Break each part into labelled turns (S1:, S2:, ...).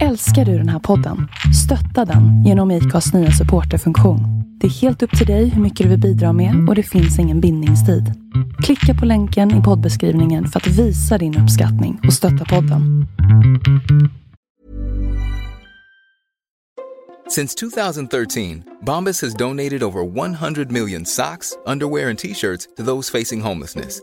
S1: Älskar du den här podden? Stötta den genom IKAs nya supporterfunktion. Det är helt upp till dig hur mycket du vill bidra med och det finns ingen bindningstid. Klicka på länken i poddbeskrivningen för att visa din uppskattning och stötta podden.
S2: Since 2013, Bombas has donated over 100 million socks, underwear, and t shirts to those facing homelessness.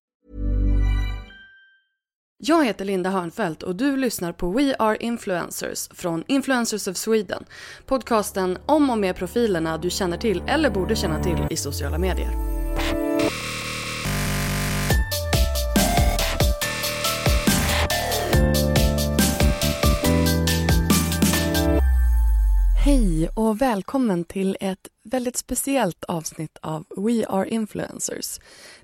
S3: Jag heter Linda Hörnfeldt och du lyssnar på We Are Influencers från Influencers of Sweden. Podcasten om och med profilerna du känner till eller borde känna till i sociala medier. Hej och välkommen till ett väldigt speciellt avsnitt av We Are Influencers.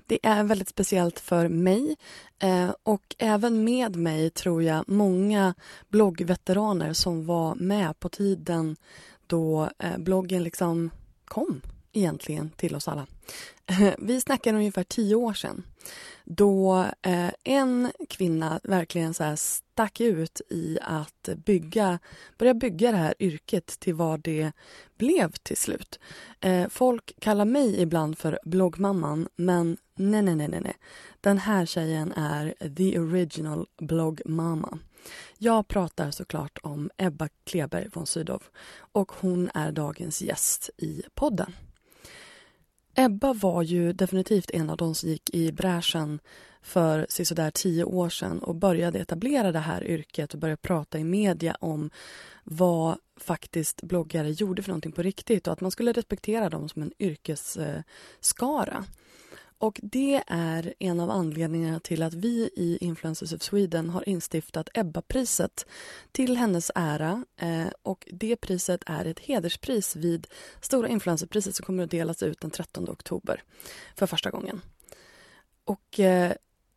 S3: Det är väldigt speciellt för mig eh, och även med mig tror jag många bloggveteraner som var med på tiden då eh, bloggen liksom kom egentligen till oss alla. Eh, vi snackar ungefär tio år sedan då eh, en kvinna verkligen så här stack ut i att bygga, börja bygga det här yrket till vad det blev till slut. Eh, folk kallar mig ibland för bloggmamman, men nej, nej, nej, nej. Den här tjejen är the original blogg-mama. Jag pratar såklart om Ebba Kleberg von Sydow och hon är dagens gäst i podden. Ebba var ju definitivt en av de som gick i bräschen för sådär tio år sedan och började etablera det här yrket och började prata i media om vad faktiskt bloggare gjorde för någonting på riktigt och att man skulle respektera dem som en yrkesskara. Och det är en av anledningarna till att vi i Influencers of Sweden har instiftat Ebba-priset till hennes ära. Eh, och det priset är ett hederspris vid Stora influencerpriset som kommer att delas ut den 13 oktober för första gången. Och eh,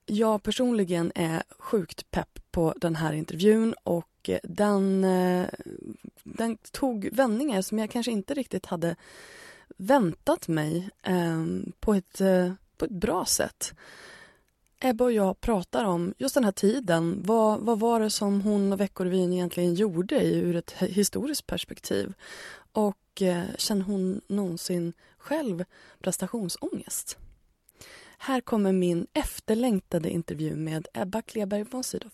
S3: jag personligen är sjukt pepp på den här intervjun och den, eh, den tog vändningar som jag kanske inte riktigt hade väntat mig eh, på ett eh, på ett bra sätt. Ebba och jag pratar om just den här tiden. Vad, vad var det som hon och Veckorevyn egentligen gjorde ur ett historiskt perspektiv? Och eh, känner hon någonsin själv prestationsångest? Här kommer min efterlängtade intervju med Ebba Kleberg von Sydow.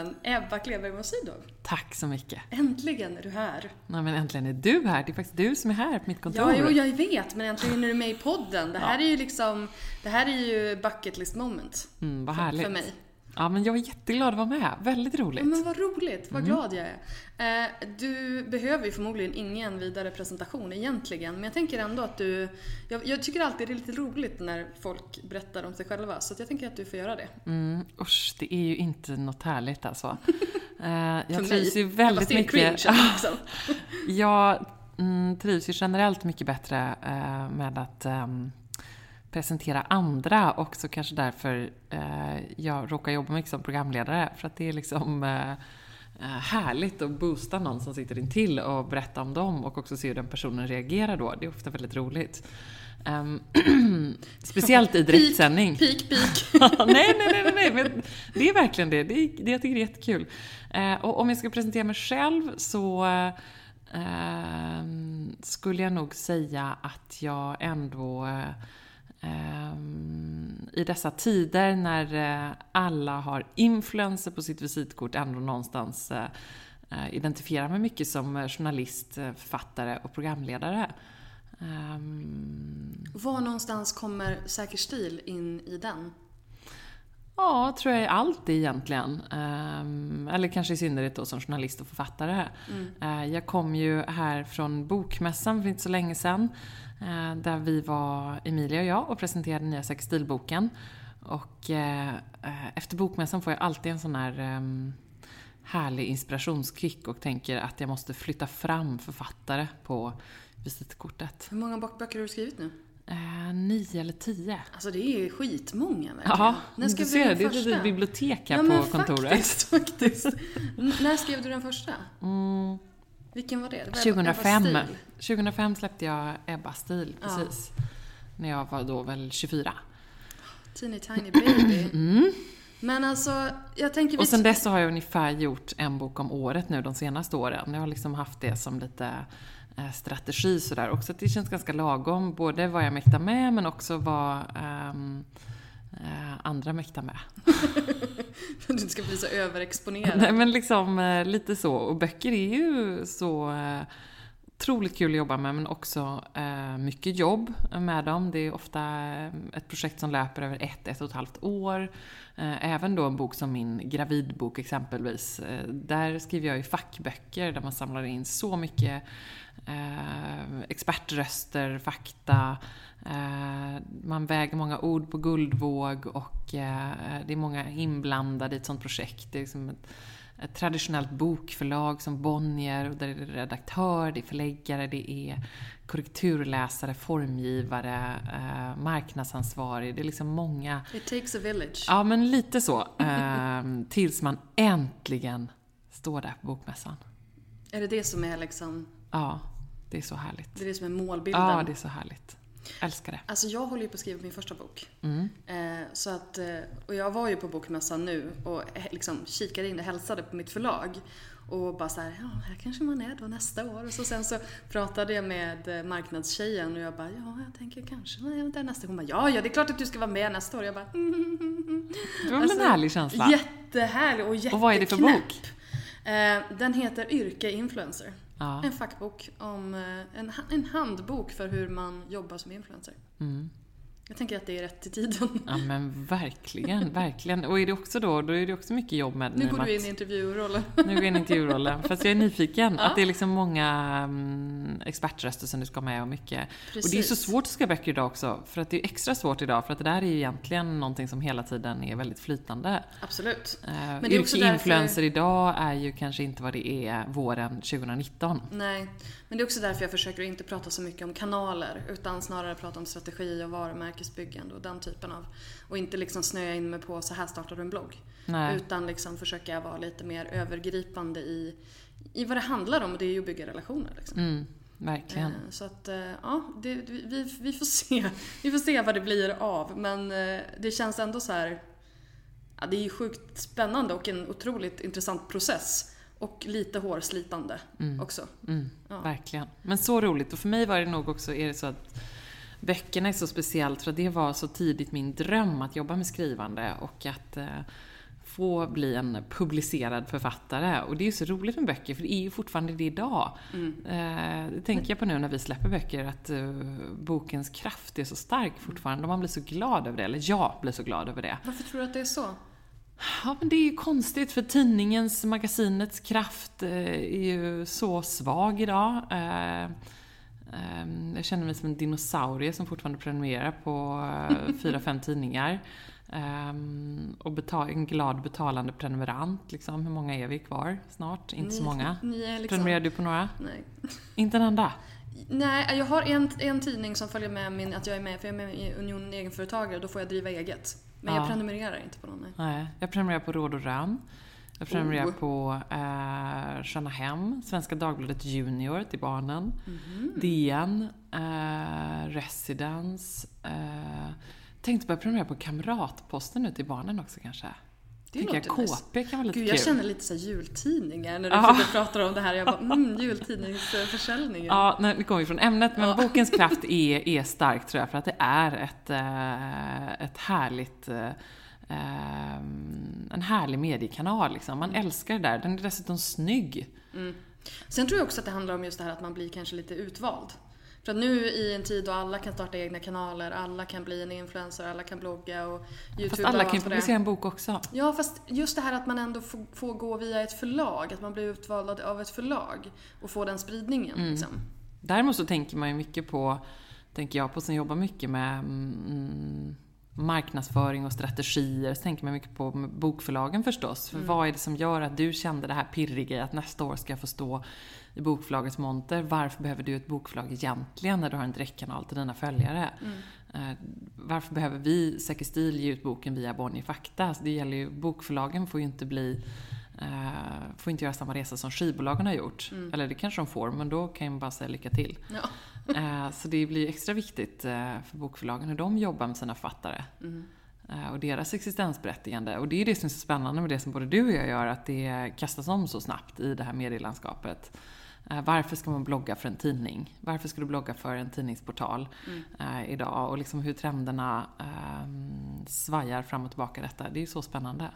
S3: Välkommen Ebba Kleberg Mosidov.
S4: Tack så mycket.
S3: Äntligen är du här.
S4: Nej, men äntligen är du här. Det är faktiskt du som är här på mitt kontor.
S3: Ja, jo, jag vet, men äntligen är du med i podden. Det här ja. är ju liksom, det här är ju bucket list moment.
S4: Mm, vad härligt.
S3: För mig.
S4: Ja, men jag är jätteglad att vara med. Väldigt roligt.
S3: Ja, men vad roligt. Vad mm. glad jag är. Eh, du behöver ju förmodligen ingen vidare presentation egentligen, men jag tänker ändå att du... Jag, jag tycker alltid det är lite roligt när folk berättar om sig själva, så jag tänker att du får göra det.
S4: Mm, usch, det är ju inte något härligt alltså. eh, jag trivs ju väldigt mycket... Cringe, liksom. jag mm, trivs ju generellt mycket bättre eh, med att um, presentera andra och så kanske därför jag råkar jobba mycket som programledare. För att det är liksom härligt att boosta någon som sitter intill och berätta om dem och också se hur den personen reagerar då. Det är ofta väldigt roligt. Um, speciellt i direktsändning.
S3: Peak, peak,
S4: nej, nej, nej, nej, men det är verkligen det. Det, är, det jag tycker det är jättekul. Uh, och om jag ska presentera mig själv så uh, skulle jag nog säga att jag ändå uh, um, i dessa tider när uh, alla har influenser på sitt visitkort ändå någonstans uh, identifierar mig mycket som journalist, författare och programledare.
S3: Um, Var någonstans kommer Säker stil in i den?
S4: Ja, tror jag allt egentligen. Um, eller kanske i synnerhet då som journalist och författare. Mm. Jag kom ju här från Bokmässan för inte så länge sedan. Uh, där vi var, Emilia och jag, och presenterade nya Säker stil-boken. Och uh, efter Bokmässan får jag alltid en sån här um, härlig inspirationskick och tänker att jag måste flytta fram författare på visitkortet.
S3: Hur många böcker har du skrivit nu?
S4: Eh, nio eller tio.
S3: Alltså det är ju skitmånga verkligen.
S4: Ja, När skrev du, ser, det är ett litet bibliotek här ja, på kontoret.
S3: Faktiskt, faktiskt. När skrev du den första? Mm. Vilken var det? det
S4: var 2005. 2005 släppte jag Ebba Stil, precis. Ja. När jag var då väl 24.
S3: Teeny tiny baby. Mm. Men alltså, jag tänker...
S4: Och sen dess så har jag ungefär gjort en bok om året nu de senaste åren. Jag har liksom haft det som lite Eh, strategi sådär också. Det känns ganska lagom, både vad jag mäktar med men också vad um, andra mäktar med.
S3: du inte ska bli så överexponerad.
S4: Nej men liksom uh, lite så. Och böcker är ju så uh, otroligt kul att jobba med men också eh, mycket jobb med dem. Det är ofta ett projekt som löper över ett, ett och ett halvt år. Eh, även då en bok som min gravidbok exempelvis. Eh, där skriver jag ju fackböcker där man samlar in så mycket eh, expertröster, fakta. Eh, man väger många ord på guldvåg och eh, det är många inblandade i ett sånt projekt. Det är liksom ett, ett traditionellt bokförlag som Bonnier, och där är det redaktör, det är förläggare, det är korrekturläsare, formgivare, eh, marknadsansvarig. Det är liksom många...
S3: It takes a village.
S4: Ja, men lite så. Eh, tills man äntligen står där på bokmässan.
S3: Är det det som är liksom
S4: Ja, det är så härligt.
S3: Det är det som är målbilden.
S4: Ja, det är så härligt. Älskar det.
S3: Alltså jag håller ju på att skriva min första bok. Mm. Eh, så att, eh, och jag var ju på bokmässan nu och liksom kikade in och hälsade på mitt förlag. Och bara så här, ja, här kanske man är då nästa år. Och så sen så pratade jag med eh, marknadstjejen och jag bara, ja, jag tänker kanske där nästa år. Hon bara, ja, ja, det är klart att du ska vara med nästa år. Jag bara, mm, mm,
S4: mm. Det var alltså, en härlig känsla?
S3: Jättehärlig och jätteknäpp.
S4: Och vad är det för bok?
S3: Eh, den heter Yrke Influencer. Ja. En fackbok om eh, en, en handbok för hur man jobbar som influencer. Mm. Jag tänker att det är rätt i tiden.
S4: Ja men verkligen, verkligen. Och är det också då, då är det också mycket jobb med
S3: Nu går du in i intervjurollen.
S4: Nu går jag in i intervjurollen. Fast jag är nyfiken. Ja. Att det är liksom många um, expertröster som du ska med och mycket. Precis. Och det är så svårt att skriva böcker idag också. För att det är extra svårt idag. För att det där är ju egentligen någonting som hela tiden är väldigt flytande.
S3: Absolut.
S4: Uh, men det är också influencer idag är ju kanske inte vad det är våren 2019.
S3: Nej. Men det är också därför jag försöker att inte prata så mycket om kanaler. Utan snarare prata om strategi och varumärkesbyggande och den typen av... Och inte liksom snöa in mig på så här startar du en blogg. Nej. Utan liksom försöka vara lite mer övergripande i, i vad det handlar om och det är ju att bygga relationer. Liksom.
S4: Mm, verkligen. Eh,
S3: så att, eh, ja, det, vi, vi, får se. Vi får se vad det blir av. Men eh, det känns ändå så här... Ja, det är ju sjukt spännande och en otroligt intressant process. Och lite hårslitande mm. också.
S4: Mm, ja. Verkligen. Men så roligt. Och för mig var det nog också, är det så att böckerna är så speciellt för det var så tidigt min dröm att jobba med skrivande och att eh, få bli en publicerad författare. Och det är ju så roligt med böcker, för det är ju fortfarande det idag. Mm. Eh, det tänker jag på nu när vi släpper böcker, att eh, bokens kraft är så stark fortfarande. Och man blir så glad över det, eller jag blir så glad över det.
S3: Varför tror du att det är så?
S4: Ja, men det är ju konstigt för tidningens, magasinets kraft eh, är ju så svag idag. Eh, Ehm, jag känner mig som en dinosaurie som fortfarande prenumererar på eh, fyra, fem tidningar. Och betal, en glad betalande prenumerant. Liksom. Hur många är vi kvar snart? Inte så många.
S3: Liksom...
S4: Prenumererar du på några?
S3: Nej.
S4: Inte en enda?
S3: Nej, jag har en, en tidning som följer med min, att jag är med, för jag är med i Unionen Egenföretagare, då får jag driva eget. Men ja. jag prenumererar inte på någon. Nej.
S4: nej. Jag prenumererar på Råd och Rön. Jag prenumererar oh. på eh, Sköna Hem, Svenska Dagbladet Junior till barnen, mm. DN, eh, Residence. Eh, tänkte börja prenumerera på Kamratposten nu till barnen också kanske. Det jag KP kan vara lite
S3: Gud,
S4: jag
S3: kul. känner lite så jultidningar när du ja. pratar om det här. Jag bara, mm, jultidningsförsäljningen.
S4: Ja, nu kommer vi från ämnet, men ja. bokens kraft är, är stark tror jag, för att det är ett, eh, ett härligt eh, en härlig mediekanal liksom. Man mm. älskar det där. Den är dessutom snygg.
S3: Mm. Sen tror jag också att det handlar om just det här att man blir kanske lite utvald. För att nu i en tid då alla kan starta egna kanaler, alla kan bli en influencer, alla kan blogga och YouTube
S4: Fast alla kan ju publicera en bok också.
S3: Ja, fast just det här att man ändå får, får, gå via ett förlag, att man blir utvald av ett förlag och får den spridningen. Mm. Liksom.
S4: Däremot så tänker man ju mycket på, tänker jag på som jobbar mycket med mm, marknadsföring och strategier så tänker man mycket på bokförlagen förstås. För mm. vad är det som gör att du kände det här pirriga att nästa år ska jag få stå i bokförlagets monter. Varför behöver du ett bokförlag egentligen när du har en direktkanal till dina följare? Mm. Eh, varför behöver vi Säker Stil ge ut boken via Bonnier Fakta? Alltså det gäller ju, bokförlagen får ju inte bli Uh, får inte göra samma resa som skivbolagen har gjort. Mm. Eller det kanske de får, men då kan jag bara säga lycka till. Ja. uh, så det blir extra viktigt för bokförlagen hur de jobbar med sina författare. Mm. Och deras existensberättigande. Och det är det som är så spännande med det som både du och jag gör, att det kastas om så snabbt i det här medielandskapet. Varför ska man blogga för en tidning? Varför ska du blogga för en tidningsportal mm. idag? Och liksom hur trenderna ehm, svajar fram och tillbaka detta. Det är ju så spännande.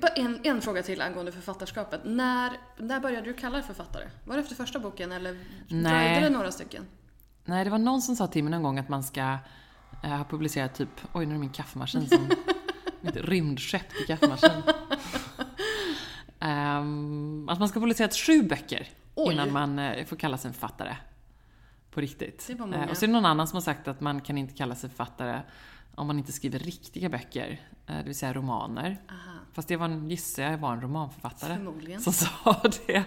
S3: Bara en, en fråga till angående författarskapet. När, när började du kalla dig författare? Var det efter första boken eller dröjde det några stycken?
S4: Nej, det var någon som sa till mig någon gång att man ska äh, ha publicerat typ, oj nu är det min kaffemaskin som, mitt rymdskepp till kaffemaskin. Um, att man ska ha publicerat sju böcker oj. innan man äh, får kalla sig författare. På riktigt.
S3: Äh,
S4: och så är det någon annan som har sagt att man kan inte kalla sig författare om man inte skriver riktiga böcker, eh, det vill säga romaner. Aha. Fast det var, gissar jag var en romanförfattare som sa det.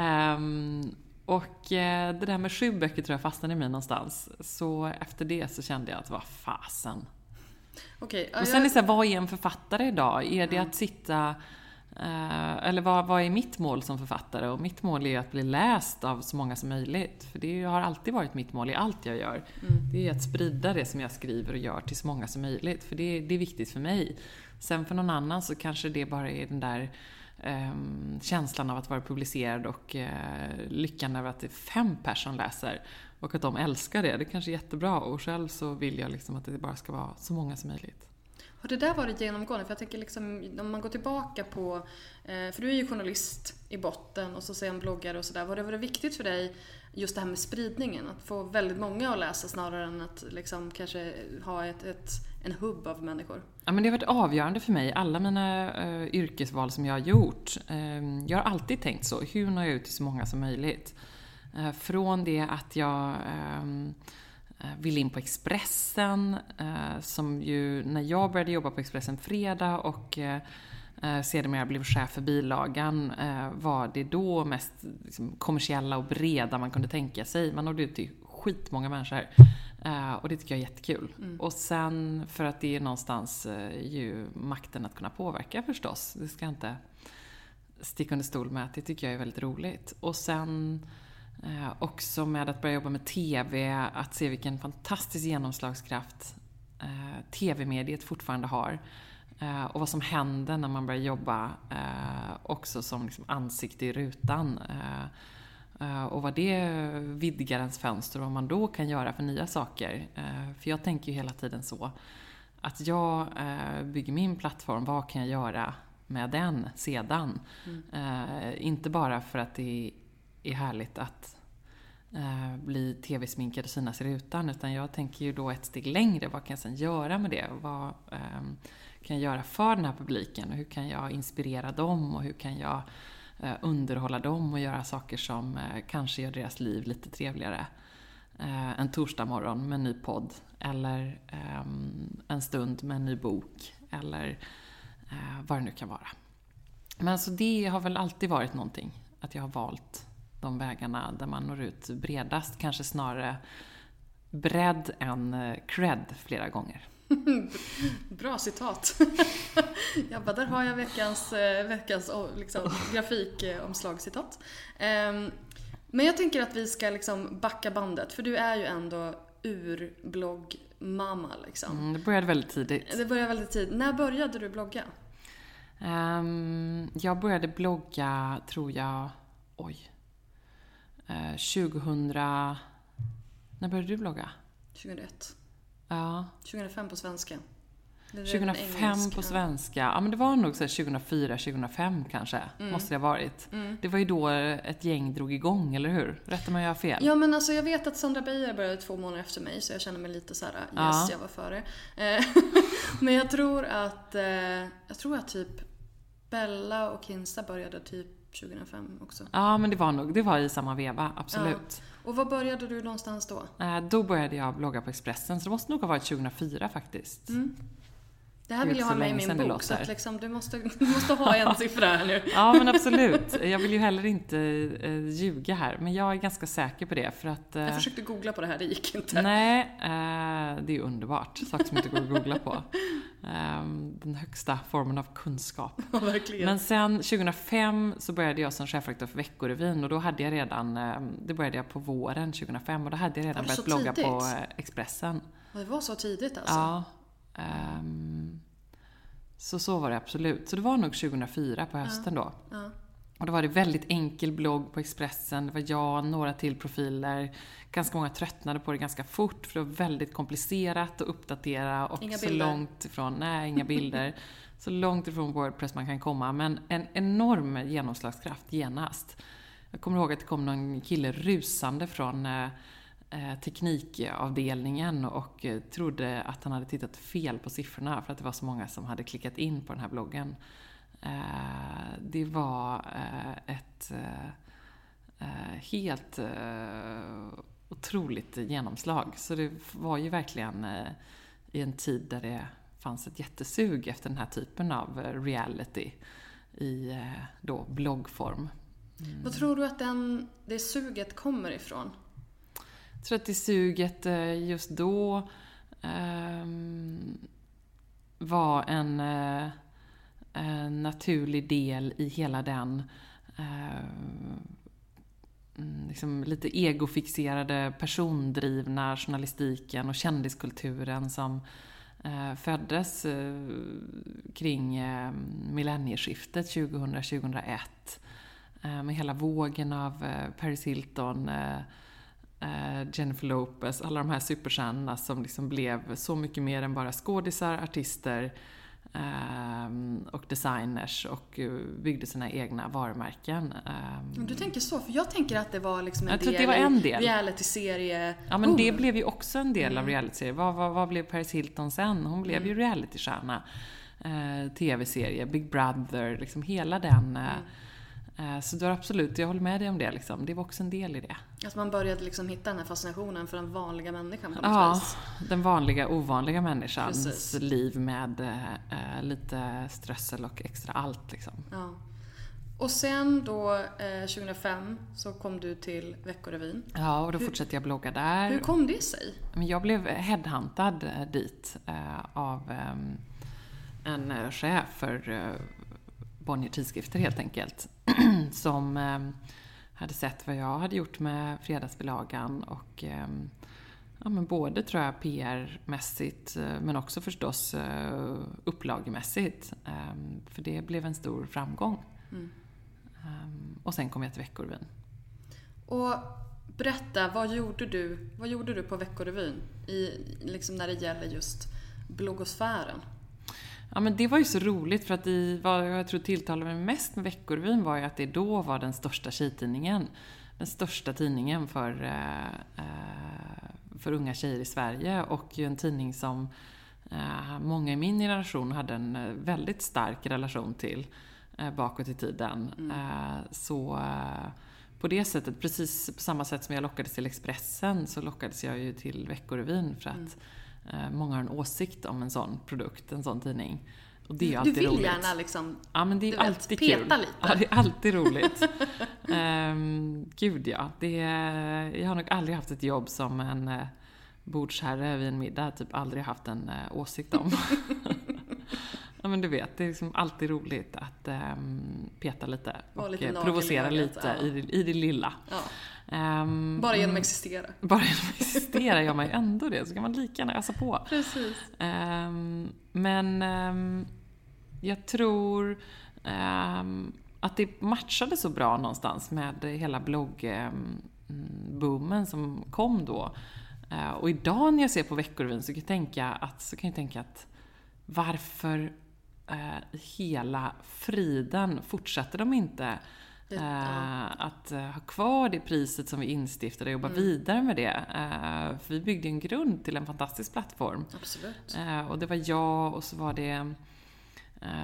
S4: Um, och det där med sju böcker tror jag fastnade i mig någonstans. Så efter det så kände jag att vad fasen.
S3: Okay,
S4: och sen är det så här, vad är en författare idag? Är det mm. att sitta Eh, eller vad, vad är mitt mål som författare? Och mitt mål är att bli läst av så många som möjligt. För det har alltid varit mitt mål i allt jag gör. Mm. Det är att sprida det som jag skriver och gör till så många som möjligt. För det, det är viktigt för mig. Sen för någon annan så kanske det bara är den där um, känslan av att vara publicerad och uh, lyckan över att det är fem personer läser. Och att de älskar det. Det kanske är jättebra. Och själv så vill jag liksom att det bara ska vara så många som möjligt.
S3: Har det där varit genomgående? För jag tänker liksom, om man går tillbaka på, eh, för du är ju journalist i botten och så sen bloggare och sådär. Var det varit viktigt för dig just det här med spridningen? Att få väldigt många att läsa snarare än att liksom kanske ha ett, ett en hubb av människor?
S4: Ja, men det har varit avgörande för mig. Alla mina uh, yrkesval som jag har gjort. Uh, jag har alltid tänkt så. Hur når jag ut till så många som möjligt? Uh, från det att jag ehm, ville in på Expressen, eh, som ju, när jag började jobba på Expressen Fredag och eh, sedermera blev chef för bilagan, var det då mest liksom, kommersiella och breda man kunde tänka sig. Man nådde ut till skitmånga människor. Och det tycker jag är jättekul. Mm. Och sen för att det är någonstans ju makten att kunna påverka förstås. Det ska jag inte sticka under stol med att det tycker jag är väldigt roligt. Och sen Eh, också med att börja jobba med TV, att se vilken fantastisk genomslagskraft eh, TV-mediet fortfarande har. Eh, och vad som händer när man börjar jobba eh, också som liksom ansikte i rutan. Eh, eh, och vad det vidgar ens fönster och vad man då kan göra för nya saker. för jag tänker ju hela tiden så att jag bygger min plattform, vad kan jag göra med den sedan? Mm. inte bara för att det är härligt att eh, bli tv-sminkad och synas i rutan. Utan jag tänker ju då ett steg längre. Vad kan jag sen göra med det? Vad eh, kan jag göra för den här publiken? Och hur kan jag inspirera dem? Och hur kan jag eh, underhålla dem och göra saker som eh, kanske gör deras liv lite trevligare? Eh, en torsdag morgon med en ny podd. Eller ehm, en stund med en ny bok. Eller eh, vad det nu kan vara. Men alltså det har väl alltid varit någonting. Att jag har valt de vägarna där man når ut bredast. Kanske snarare bredd än eh, cred flera gånger.
S3: Bra citat. jag bara, där har jag veckans, eh, veckans liksom, grafikomslagscitat. Ehm, men jag tänker att vi ska liksom backa bandet, för du är ju ändå ur blogg blogg-mamma liksom.
S4: Mm, det började väldigt tidigt.
S3: Det började väldigt tidigt. När började du blogga?
S4: Um, jag började blogga, tror jag, oj, 2000... När började du blogga?
S3: 2001.
S4: Ja.
S3: 2005 på svenska.
S4: 2005 på svenska. Ja, men det var nog så 2004, 2005 kanske. Mm. Måste det ha varit. Mm. Det var ju då ett gäng drog igång, eller hur? Rätta mig om jag har fel.
S3: Ja, men alltså jag vet att Sandra Beijer började två månader efter mig, så jag känner mig lite så här, yes, ja. jag var före. Eh, men jag tror att, eh, jag tror att typ Bella och Kinsta började typ 2005 också.
S4: Ja, men det var nog, det var i samma veva, absolut.
S3: Ja. Och var började du någonstans då?
S4: Eh, då började jag blogga på Expressen, så det måste nog ha varit 2004 faktiskt. Mm.
S3: Det här vill jag ha med i min bok, så att liksom, du, måste, du måste ha en siffra här nu.
S4: ja, men absolut. Jag vill ju heller inte eh, ljuga här, men jag är ganska säker på det för att...
S3: Eh, jag försökte googla på det här, det gick inte.
S4: Nej, eh, det är underbart. Saker som inte går att googla på. Eh, den högsta formen av kunskap.
S3: Ja.
S4: Men sen 2005 så började jag som chefredaktör för Veckorevyn och då hade jag redan, eh, det började jag på våren 2005 och då hade jag redan börjat blogga tidigt? på Expressen.
S3: Det var så tidigt alltså?
S4: Ja. Um, så så var det absolut. Så det var nog 2004 på hösten ja. då. Ja. Och då var det väldigt enkel blogg på Expressen. Det var jag, några till profiler. Ganska många tröttnade på det ganska fort för det var väldigt komplicerat att uppdatera och inga så bilder. långt ifrån, nej inga bilder. så långt ifrån Wordpress man kan komma. Men en enorm genomslagskraft genast. Jag kommer ihåg att det kom någon kille rusande från eh, Eh, teknikavdelningen och eh, trodde att han hade tittat fel på siffrorna för att det var så många som hade klickat in på den här bloggen. Eh, det var ett helt otroligt genomslag. Så det var ju verkligen i en tid där det fanns ett jättesug efter den här typen av reality i då bloggform.
S3: Mm. Vad tror du att den, det suget kommer ifrån?
S4: Jag tror att det suget eh, just då um, var en, Eh, naturlig del i hela den eh, mm, liksom lite egofixerade, persondrivna journalistiken och kändiskulturen som eh, föddes kring millennieskiftet 2000-2001. med hela vågen av Paris Hilton, Jennifer Lopez, alla de här superstjärnorna som liksom blev så mycket mer än bara skådisar, artister och designers och uh, byggde sina egna varumärken.
S3: Um, du tänker så, för jag tänker att det var liksom en
S4: jag
S3: del,
S4: det var en del.
S3: realityserie
S4: Ja men det blev ju också en del mm. av realityserie. Vad, vad, vad, blev Paris Hilton sen? Hon blev mm. ju realitystjärna. Uh, TV-serie, Big Brother, liksom hela den uh, mm Eh, så du har absolut, jag håller med dig om det. Liksom. Det var också en del i det.
S3: Att man började liksom hitta den här fascinationen för den vanliga människan på
S4: något ja, vis. den vanliga, ovanliga människans Precis. liv med eh, lite strössel och extra allt. Liksom.
S3: Ja. Och sen då, eh, 2005, så kom du till Veckorevyn.
S4: Ja, och då hur, fortsatte jag blogga där.
S3: Hur kom det sig?
S4: Jag blev headhuntad eh, dit eh, av ehm, en eh, chef för Bonnier Tidskrifter helt enkelt. som eh, hade sett vad jag hade gjort med fredagsbilagan och eh, ja, men både tror jag PR-mässigt eh, men också förstås eh, upplagemässigt. Ehm, för det blev en stor framgång. Mm. Ehm, och sen kom jag till Veckorevyn.
S3: Och berätta, vad gjorde du, vad gjorde du på Veckorevyn i, liksom när det gäller just bloggosfären?
S4: Ja men det var ju så roligt för att i, vad jag tror tilltalade mig mest med Veckorevyn var ju att det då var den största tjejtidningen. Den största tidningen för, eh, eh, för unga tjejer i Sverige och ju en tidning som eh, många i min generation hade en väldigt stark relation till bakåt i tiden. Mm. Så på det sättet, precis på samma sätt som jag lockades till Expressen så lockades jag ju till Veckorevyn för att mm Eh, många har en åsikt om en sån produkt, en sån tidning.
S3: Och det är alltid roligt. Du vill roligt. gärna liksom,
S4: ja, men det är alltid
S3: vet, peta
S4: kul.
S3: lite.
S4: Ja, det är alltid roligt. um, gud ja. Det är, jag har nog aldrig haft ett jobb som en uh, bordsherre vid en middag typ aldrig haft en uh, åsikt om. Ja men du vet, det är liksom alltid roligt att um, peta lite och
S3: lite
S4: eh, provocera lite ja. i, i det lilla. Ja.
S3: Um, bara genom att existera.
S4: Bara genom att existera gör man ju ändå det, så kan man lika gärna ösa på.
S3: Precis.
S4: Um, men jag tror att det matchade så bra någonstans med hela bloggboomen som kom då. Uh, och idag när jag ser på Veckorevyn så kan jag tänka att, så kan jag tänka att varför uh, hela friden fortsatte de inte Uh, att uh, ha kvar det priset som vi instiftade och jobba mm. vidare med det. Uh, för vi byggde en grund till en fantastisk plattform.
S3: Absolut.
S4: och det var jag och så var det,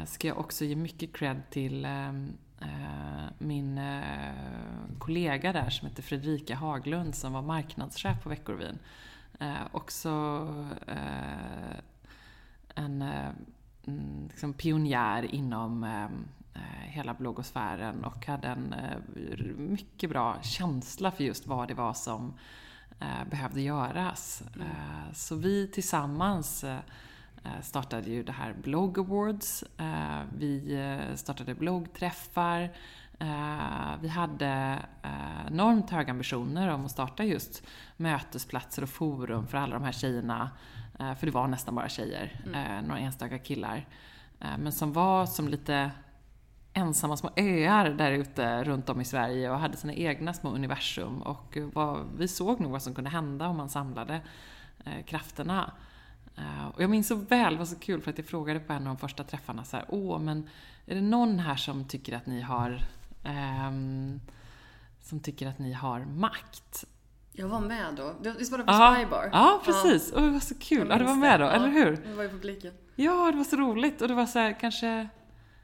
S4: ska jag också ge mycket cred till min kollega där som heter Fredrika Haglund som var marknadschef på Veckorevyn. också en mm, liksom pionjär inom Eh, hela bloggosfären och hade en eh, mycket bra känsla för just vad det var som eh, behövde göras. Mm. Så vi tillsammans startade ju det här Blog Awards. Vi startade bloggträffar. Vi hade enormt höga ambitioner om att starta just mötesplatser och forum för alla de här tjejerna. För det var nästan bara tjejer, mm. några enstaka killar. Men som var som lite ensamma små öar där ute runt om i Sverige och hade sina egna små universum. Och vad, vi såg nog vad som kunde hända om man samlade eh, krafterna. Eh, och jag minns så väl, det var så kul för att jag frågade på en av de första träffarna så här, åh men är det någon här som tycker att ni har eh, som tycker att ni har makt?
S3: Jag var med då. Visst var det på Aha. Spybar?
S4: Ja, precis. Ja. Och det var så kul. Ja, du var med då, ja. eller hur?
S3: Jag var i publiken.
S4: Ja, det var så roligt. Och det var så här, kanske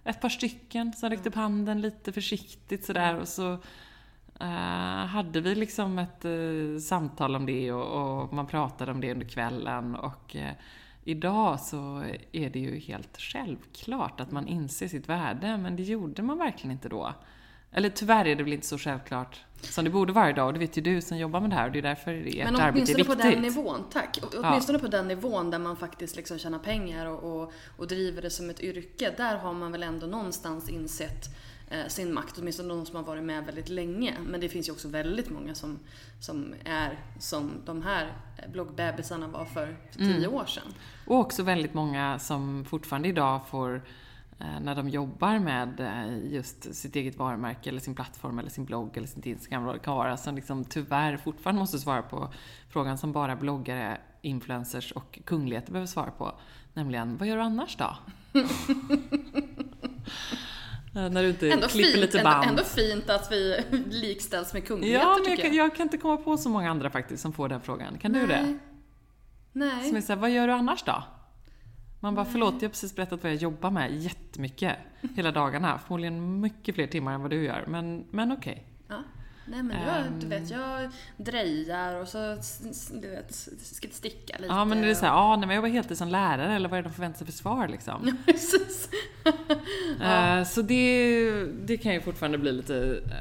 S4: ett par stycken som räckte upp handen lite försiktigt sådär och så uh, hade vi liksom ett uh, samtal om det och, och, man pratade om det under kvällen och uh, idag så är det ju helt självklart att man inser sitt värde men det gjorde man verkligen inte då. Eller tyvärr är det väl inte så självklart som det borde vara idag och det vet ju du som jobbar med det här och det är därför ert arbete är
S3: viktigt. Men åtminstone på den nivån, tack. Åtminstone ja. på den nivån där man faktiskt liksom tjänar pengar och, och, och driver det som ett yrke. Där har man väl ändå någonstans insett eh, sin makt, åtminstone de som har varit med väldigt länge. Men det finns ju också väldigt många som, som är som de här bloggbebisarna var för, för tio mm. år sedan.
S4: Och också väldigt många som fortfarande idag får Eh, när de jobbar med eh, just sitt eget varumärke eller sin plattform eller sin blogg eller sitt Instagram vad det kan vara, som liksom tyvärr fortfarande måste svara på frågan som bara bloggare, influencers och kungligheter behöver svara på. Nämligen, vad gör du annars då? Eh, när du inte
S3: ändå
S4: klipper
S3: fint,
S4: lite band.
S3: Ändå, ändå fint att vi likställs med kungligheter
S4: Ja, men jag, jag. jag, kan inte komma på så många andra faktiskt som får den frågan. Kan Nej. du det?
S3: Nej.
S4: Som är såhär, vad gör du annars då? Man bara, förlåt, jag har precis berättat vad jag jobbar med jättemycket hela dagarna. Förmodligen mycket fler timmar än vad du gör, men, men okej. Okay.
S3: Ja. Nej men jag, du vet, jag drejar och så du vet, ska sticka lite.
S4: Ja men det är såhär, ja nej, men jag var heltid som lärare eller vad är det de förväntar sig för svar liksom? Ja,
S3: precis.
S4: ja. Uh, så det, det kan jag fortfarande bli lite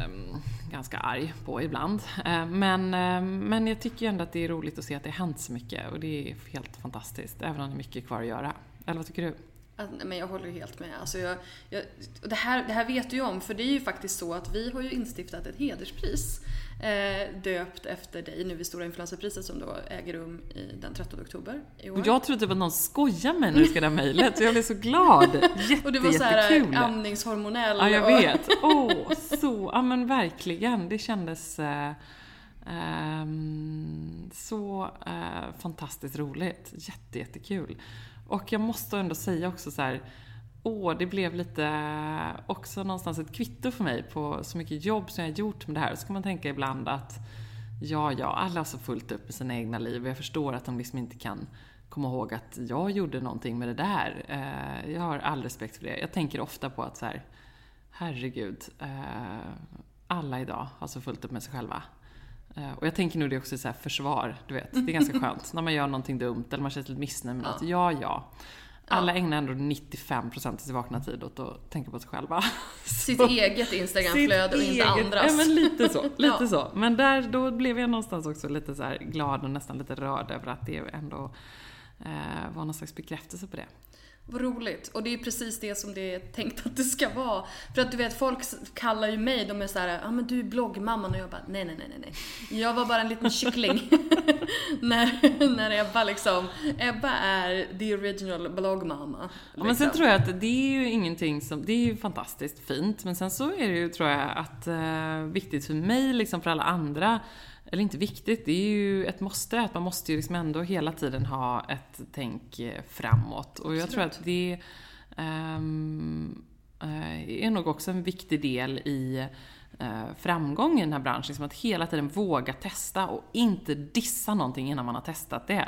S4: um, ganska arg på ibland. Uh, men, uh, men jag tycker ju ändå att det är roligt att se att det har hänt så mycket och det är helt fantastiskt, även om det är mycket kvar att göra. Eller vad tycker du?
S3: Men jag håller helt med. Alltså jag, jag, det, här, det här vet du ju om, för det är ju faktiskt så att vi har ju instiftat ett hederspris eh, döpt efter dig nu vid Stora Influencerpriset som då äger rum i, den 13 oktober i år.
S4: Jag trodde typ att någon skojade med mig när du skrev det här mejlet, så jag blev så glad. Jätte,
S3: och det var så här amningshormonell.
S4: Ja, jag vet. Åh, oh, så, ja men verkligen. Det kändes eh, Um, så uh, fantastiskt roligt. Jätte, jättekul. Och jag måste ändå säga också så här, åh, det blev lite också någonstans ett kvitto för mig på så mycket jobb som jag gjort med det här. Så kan man tänka ibland att ja, ja, alla har så fullt upp med sina egna liv och jag förstår att de liksom inte kan komma ihåg att jag gjorde någonting med det där. Eh, jag har all respekt för det. Jag tänker ofta på att så här, herregud, eh, alla idag har så fullt upp med sig själva. Eh, och jag tänker nog det också så försvar, du vet. Det är ganska skönt när man gör någonting dumt eller man känner sig lite missnöjd med något. Ja, ja. Alla ägnar ändå 95% av sin vakna tid åt att tänka på sig själva.
S3: Sitt så, eget Instagramflöde och inte andras.
S4: Ja, men lite så. Lite ja. så. Men där, då blev jag någonstans också lite så glad och nästan lite rörd över att det ändå eh, var någon slags bekräftelse på det.
S3: Vad roligt. Och det är precis det som det är tänkt att det ska vara. För att du vet, folk kallar ju mig, de är såhär, ja ah, men du är bloggmamman och jag bara, nej nej nej nej. Jag var bara en liten kyckling. när, när Ebba liksom, Ebba är the original bloggmamma. Liksom.
S4: Ja, men sen liksom. tror jag att det är ju ingenting som, det är ju fantastiskt fint. Men sen så är det ju, tror jag, att uh, viktigt för mig, liksom för alla andra, eller inte viktigt, det är ju ett måste, att man måste ju liksom ändå hela tiden ha ett tänk eh, framåt. Och jag tror att det um, är nog också en viktig del i uh, framgång i den här branschen. Liksom att hela tiden våga testa och inte dissa någonting innan man har testat det.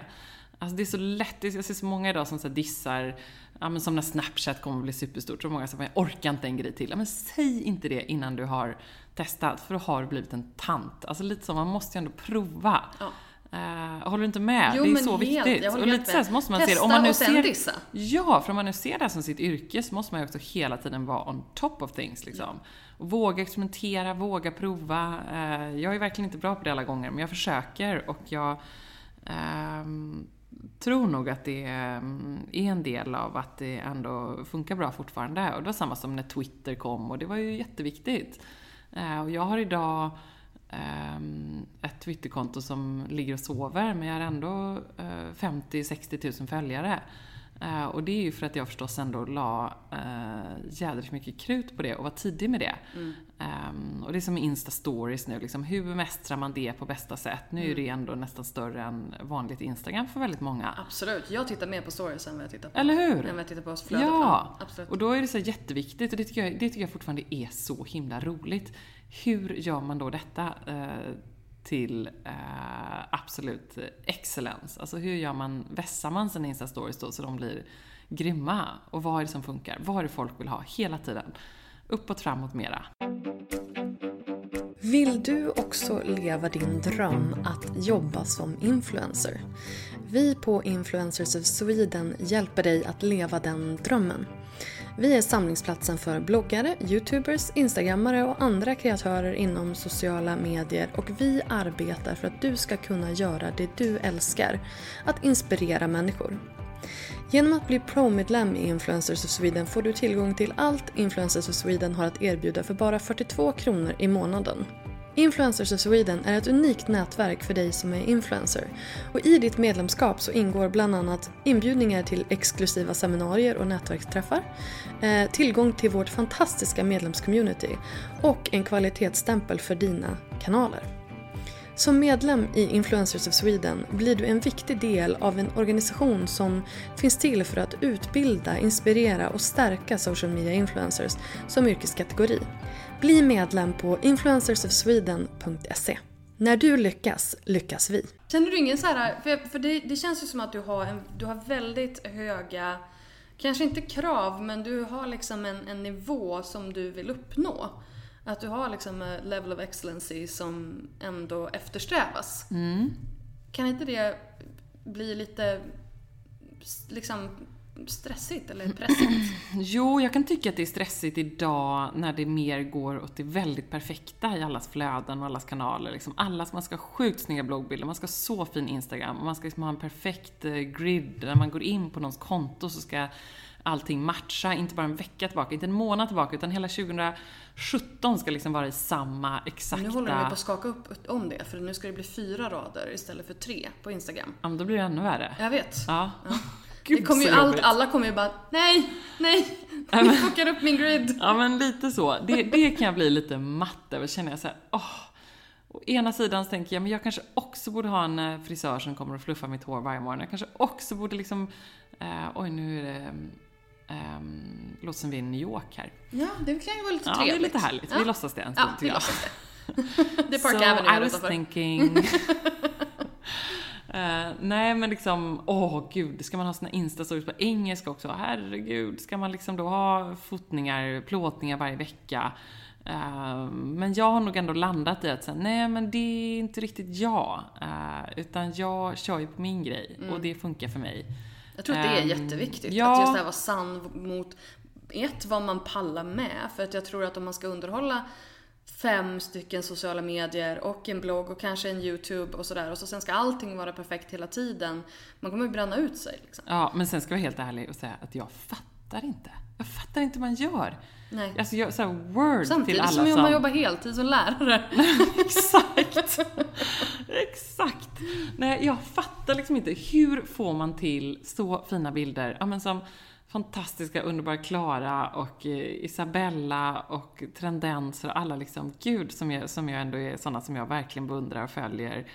S4: Alltså det är så lätt, jag ser så många idag som så dissar, ja men som när Snapchat kommer att bli superstort, så många som säger jag orkar inte en grej till. Ja men säg inte det innan du har testat, för då har du blivit en tant. Alltså lite så, man måste ju ändå prova. Ja. Uh, håller du inte med?
S3: Jo,
S4: det är
S3: så
S4: helt,
S3: viktigt.
S4: och lite så, så måste man
S3: Testa
S4: se det. Om man nu
S3: och sen
S4: ser,
S3: dissa.
S4: Ja, för om man nu ser det här som sitt yrke så måste man ju också hela tiden vara on top of things liksom. Och våga experimentera, våga prova. Uh, jag är verkligen inte bra på det alla gånger, men jag försöker och jag um, tror nog att det mm, är en del av att det ändå funkar bra fortfarande. Och det var samma som när Twitter kom och det var ju jätteviktigt. Eh, och jag har idag ehm, ett Twitterkonto som ligger och sover, men jag har ändå eh, 50-60 000 följare. Uh, och det är ju för att jag förstås ändå la uh, jädrigt mycket krut på det och var tidig med det. Mm. Um, och det är som Insta stories nu, liksom, hur bemästrar man det på bästa sätt? Nu mm. är det ändå nästan större än vanligt Instagram för väldigt många.
S3: Absolut, jag tittar mer på stories än vad jag tittar på,
S4: Eller hur?
S3: Än vad jag tittar på flödet.
S4: Ja, Absolut. och då är det så jätteviktigt och det tycker, jag, det tycker jag fortfarande är så himla roligt. Hur gör man då detta? Uh, till eh, absolut excellens. Alltså hur gör man, vässar man sina Insta-stories då så de blir grymma? Och vad är det som funkar? Vad är det folk vill ha hela tiden? Uppåt, framåt, mera.
S3: Vill du också leva din dröm att jobba som influencer? Vi på Influencers of Sweden hjälper dig att leva den drömmen. Vi är samlingsplatsen för bloggare, youtubers, instagrammare och andra kreatörer inom sociala medier och vi arbetar för att du ska kunna göra det du älskar, att inspirera människor. Genom att bli Pro-medlem i Influencers of Sweden får du tillgång till allt Influencers of Sweden har att erbjuda för bara 42 kronor i månaden. Influencers of Sweden är ett unikt nätverk för dig som är influencer. Och I ditt medlemskap så ingår bland annat inbjudningar till exklusiva seminarier och nätverksträffar, eh, tillgång till vårt fantastiska medlemscommunity och en kvalitetsstämpel för dina kanaler. Som medlem i Influencers of Sweden blir du en viktig del av en organisation som finns till för att utbilda, inspirera och stärka social media influencers som yrkeskategori. Bli medlem på influencersofsweden.se. När du lyckas, lyckas vi. Känner du ingen så här, för, för det, det, känns ju som att du har, en, du har väldigt höga, kanske inte krav, men du har liksom en, en nivå som du vill uppnå. Att du har liksom en level of excellency som ändå eftersträvas.
S4: Mm.
S3: Kan inte det bli lite liksom stressigt eller pressigt?
S4: jo, jag kan tycka att det är stressigt idag när det mer går åt det väldigt perfekta i allas flöden och allas kanaler. Liksom allas, man ska ha sjukt snygga bloggbilder, man ska ha så fin Instagram och man ska liksom ha en perfekt eh, grid. När man går in på någons konto så ska allting matcha, inte bara en vecka tillbaka, inte en månad tillbaka, utan hela 2017 ska liksom vara i samma exakta...
S3: Nu håller de på att skaka upp om det, för nu ska det bli fyra rader istället för tre på Instagram.
S4: Ja, men då blir det ännu värre.
S3: Jag vet.
S4: Ja.
S3: ja. Gud, det kommer ju allt, alla kommer ju bara, nej, nej, ni fuckar upp min grid.
S4: Ja men lite så. Det, det kan jag bli lite matt över, känner jag såhär, åh. Å ena sidan så tänker jag, men jag kanske också borde ha en eh, frisör som kommer och fluffar mitt hår varje morgon. Jag kanske också borde liksom, eh, oj nu är det Um, låtsas som vi är i New York här.
S3: Ja, det kan ju vara lite
S4: ja,
S3: trevligt.
S4: Ja, det är lite härligt. Ja. Vi låtsas det en stund,
S3: ja, vi låtsas det. det är Park
S4: so
S3: Avenue
S4: I was utanför. thinking... Uh, nej men liksom, åh oh, gud, ska man ha sina instastories på engelska också? Herregud, ska man liksom då ha fotningar, plåtningar varje vecka? Uh, men jag har nog ändå landat i att säga, nej men det är inte riktigt jag. Uh, utan jag kör ju på min grej och mm. det funkar för mig.
S3: Jag tror att det är um, jätteviktigt. Ja. Att just det här vara sann mot ett, vad man pallar med. För att jag tror att om man ska underhålla fem stycken sociala medier och en blogg och kanske en YouTube och sådär och så sen ska allting vara perfekt hela tiden. Man kommer ju bränna ut sig. Liksom.
S4: Ja, men sen ska jag vara helt ärlig och säga att jag fattar inte. Jag fattar inte hur man gör.
S3: Nej.
S4: Alltså, jag, så här, word
S3: Samtidigt
S4: till alla
S3: som
S4: som...
S3: man jobbar heltid som lärare.
S4: Exakt! Exakt! Nej, jag fattar liksom inte. Hur får man till så fina bilder? Ja, men som fantastiska, underbara Klara och eh, Isabella och Trendenser och alla liksom, gud, som jag, som jag ändå är sådana som jag verkligen beundrar och följer.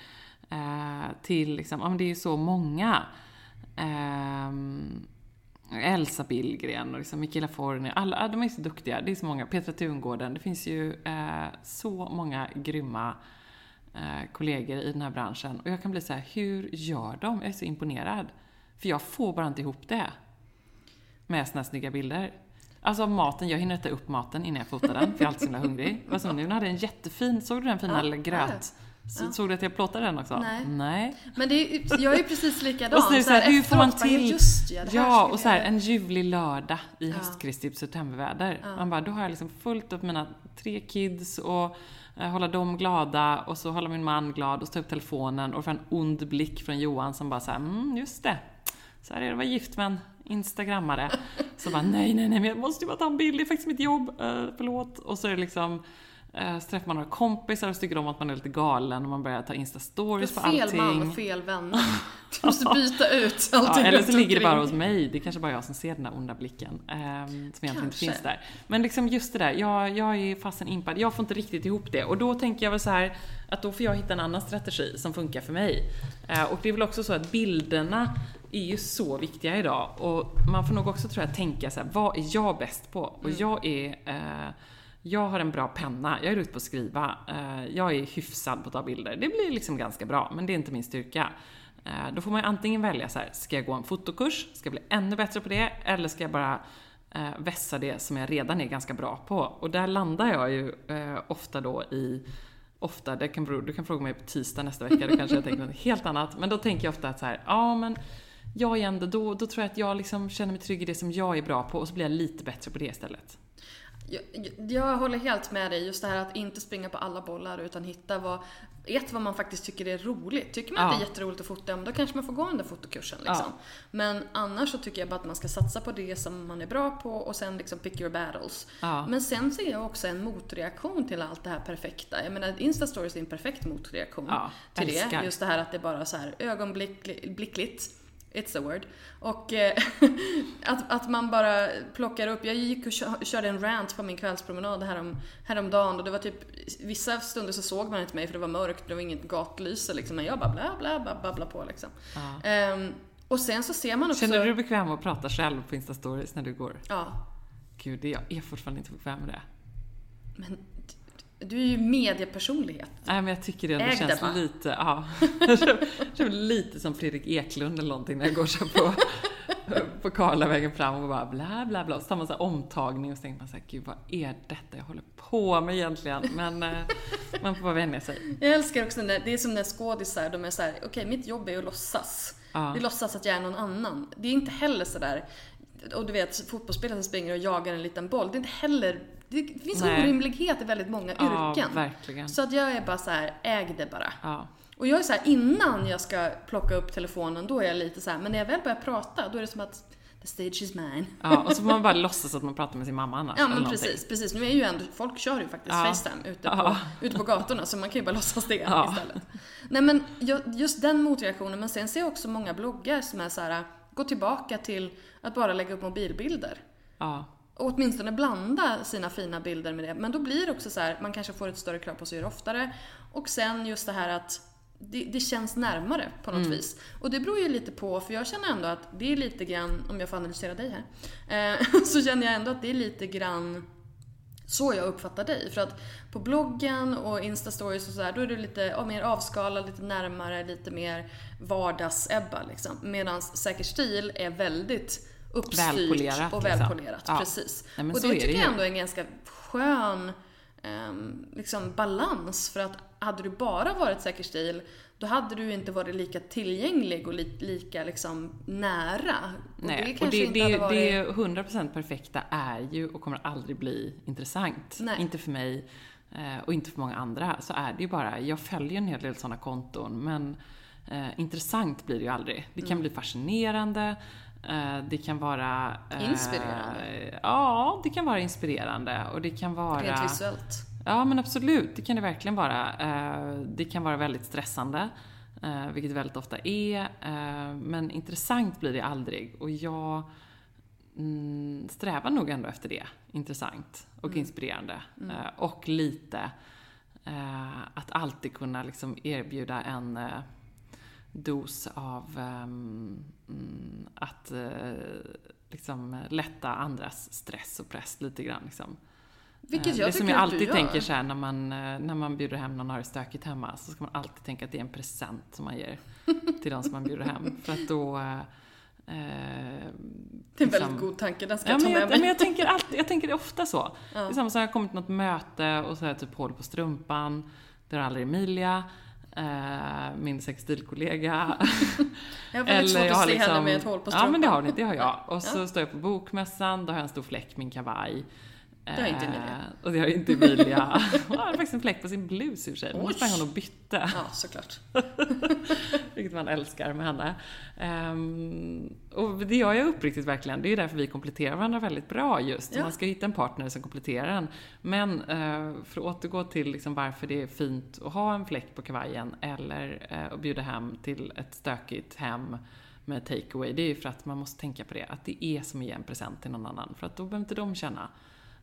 S4: Eh, till liksom, ja men det är ju så många. Eh, Elsa Billgren och liksom Mikaela Forni, alla, de är så duktiga. Det är så många. Petra Tungården. Det finns ju eh, så många grymma eh, kollegor i den här branschen. Och jag kan bli så här, hur gör de? Jag är så imponerad. För jag får bara inte ihop det. Med såna här snygga bilder. Alltså maten, jag hinner äta upp maten innan jag fotar den, för jag är alltid så himla hungrig. Vad som nu, hade en jättefin, såg du den fina
S3: Ja,
S4: gröt? Så, Såg du att jag plåtade den också?
S3: Nej.
S4: Nej.
S3: Men det är, jag är ju precis likadan.
S4: Och så det så här, hur får man till...
S3: Just ja,
S4: ja, och så här, en ljuvlig lördag i höstkristigt septemberväder. Man bara, då har jag liksom fullt upp mina tre kids och eh, hålla dem glada och så hålla min man glad och ta upp telefonen och få en ond blick från Johan som bara såhär, mm, just det. Så här är det att vara gift med en instagrammare. Så bara, nej, nej, nej, men jag måste ju bara ta en bild, det är faktiskt mitt jobb, uh, förlåt. Och så är det liksom eh, så träffar man några kompisar och så tycker de att man är lite galen och man börjar ta instastories på
S3: Fel
S4: allting.
S3: man och fel vänner. Du måste byta ut
S4: Ja,
S3: allting
S4: eller så ligger det bara hos mig. Det är kanske bara jag som ser den där onda blicken. Eh, som egentligen inte finns där. Men liksom just det där, jag, jag är fasen impad. Jag får inte riktigt ihop det. Och då tänker jag väl så här att då får jag hitta en annan strategi som funkar för mig. Eh, och det är väl också så att bilderna är ju så viktiga idag. Och man får nog också tror jag tänka så här, vad är jag bäst på? Och jag är eh, jag har en bra penna, jag är ute på att skriva. Eh, Jag är hyfsad på att ta bilder. Det blir liksom ganska bra, men det är inte min styrka. Eh, Då får man antingen välja så här, ska jag gå en fotokurs, ska jag bli ännu bättre på det, eller ska jag bara eh, vässa det som jag redan är ganska bra på? Och där landar jag ju eh, ofta då i Ofta, det kan bero, du kan fråga mig på tisdag nästa vecka, då kanske jag tänker något helt annat. Men då tänker jag ofta att så här, ja men jag är ändå, då, då tror jag att jag liksom känner mig trygg i det som jag är bra på och så blir jag lite bättre på det istället.
S3: Jag, jag- håller helt med dig. Just det här att inte springa på alla bollar utan hitta vad, ett, vad man faktiskt tycker är roligt. Tycker man att
S4: Ja.
S3: det är jätteroligt att fota, då kanske man får gå den där fotokursen. Liksom.
S4: Ja.
S3: Men annars så tycker jag bara att man ska satsa på det som man är bra på och sen liksom pick your battles.
S4: Ja.
S3: Men sen ser jag också en motreaktion till allt det här perfekta. Jag menar, Instastories är en perfekt motreaktion till
S4: älskar.
S3: det. Just det här att det bara så här ögonblickligt. It's a word. Och eh, att, att man bara plockar upp. Jag gick och kö- körde en rant på min kvällspromenad härom, häromdagen och det var typ vissa stunder så såg man inte mig för det var mörkt, det var inget gatlyse liksom. Men jag bara bla bla bla babbla på liksom. Ehm, och sen så ser man också...
S4: Känner du dig bekväm med att prata själv på Insta-stories när du går?
S3: Ja.
S4: Gud, det- jag är fortfarande inte bekväm med det.
S3: Men du är ju mediepersonlighet.
S4: Nej, men jag tycker det ändå
S3: Äg det,
S4: känns
S3: va?
S4: lite, ja. Jag lite som Fredrik Eklund eller någonting när jag går så på, på Karlavägen fram och bara bla bla bla. Och så tar man så här omtagning och så tänker man så här, gud vad är detta jag håller på med egentligen? Men eh, man får bara vänja sig.
S3: Jag älskar också när, det är som när skådisar, de är så här: okej mitt jobb är att låtsas.
S4: Ja.
S3: Vi låtsas att jag är någon annan. Det är inte heller sådär, och du vet fotbollsspelare som springer och jagar en liten boll. Det är inte heller, det finns
S4: Nej.
S3: orimlighet i väldigt många
S4: Ja,
S3: yrken.
S4: verkligen.
S3: Så att jag är bara så här: äg det bara.
S4: Ja.
S3: Och jag är så här, innan jag ska plocka upp telefonen, då är jag lite så här, men när jag väl börjar prata, då är det som att the stage is mine.
S4: ja, och så får man bara låtsas att man pratar med sin mamma annars.
S3: Ja men precis, precis. Nu är ju ändå, folk kör ju faktiskt
S4: Ja.
S3: Facetime ute på,
S4: Ja.
S3: ute på gatorna så man kan ju bara låtsas det
S4: Ja.
S3: istället. Nej men ju- just den motreaktionen, men sen ser jag också många bloggar som är så här, gå tillbaka till att bara lägga upp mobilbilder.
S4: Ja.
S3: Åtminstone blanda sina fina bilder med det. Men då blir det också så här, man kanske får ett större krav på sig att göra oftare. Och sen just det här att det, det känns närmare på något vis. Och det beror ju lite på, för jag känner ändå att det är lite grann, om jag får analysera dig här, eh, så känner jag ändå att det är lite grann så jag uppfattar dig. För att på bloggen och instastories och sådär, då är du lite mer avskalad, lite närmare, lite mer vardags-Ebba liksom. Medan Säker stil är väldigt uppstyrt
S4: Välpolerat,
S3: och
S4: liksom.
S3: välpolerat.
S4: Ja.
S3: Precis.
S4: Nej, men
S3: och det
S4: det
S3: tycker
S4: ju.
S3: jag ändå är en ganska skön ehm, liksom balans. För att hade du bara varit Säker stil, då hade du inte varit lika tillgänglig och li, lika liksom nära. Och
S4: Nej,
S3: det
S4: och det, det,
S3: varit...
S4: det 100% perfekta är ju och kommer aldrig bli intressant.
S3: Nej.
S4: Inte för mig. eh, och inte för många andra, så är det ju bara, jag följer en hel del sådana konton, men eh, intressant blir det ju aldrig. Det kan mm. bli fascinerande, det kan vara...
S3: Eh, inspirerande?
S4: Ja, det kan vara inspirerande och det kan vara...
S3: Rent visuellt?
S4: Ja, men absolut. Det kan det verkligen vara. Eh, det kan vara väldigt stressande, eh, vilket det väldigt ofta är. Men intressant blir det aldrig. Och jag mm, strävar nog ändå efter det. Intressant och mm. inspirerande. Mm. Eh, och lite eh, att alltid kunna liksom erbjuda en eh, dos av ehm, mm, att eh, liksom lätta andras stress och press lite grann. Liksom.
S3: Vilket jag
S4: det som jag alltid tänker så här, när man, när man bjuder hem någon och har det stökigt hemma, så ska man alltid tänka att det är en present som man ger till de som man bjuder hem. För att då
S3: Eh, det är en liksom, väldigt god tanke, den ska
S4: ja,
S3: jag ta
S4: med
S3: jag,
S4: mig. Men jag tänker, alltid, jag tänker ofta så. Ja. Det är samma som jag kommit till något möte och så jag typ hål på strumpan. Det har aldrig Emilia. Eh, min sextilkollega.
S3: jag har väldigt svårt att se liksom, henne med ett hål på strumpan.
S4: Ja, men det har ni, det har jag. Och så ja. står jag på bokmässan, då har jag en stor fläck min kavaj.
S3: Det har inte Emilia.
S4: Eh, och det har inte Emilia. Hon har faktiskt en fläck på sin blus i och för sig. Nu sprang hon och bytte.
S3: Ja, såklart.
S4: Vilket man älskar med henne. Um, och det gör jag uppriktigt verkligen. Det är därför vi kompletterar varandra väldigt bra just. Ja. Man ska hitta en partner som kompletterar en. Men uh, för att återgå till liksom varför det är fint att ha en fläck på kavajen eller uh, att bjuda hem till ett stökigt hem med takeaway. Det är ju för att man måste tänka på det. Att det är som att ge en present till någon annan. För att då behöver inte de känna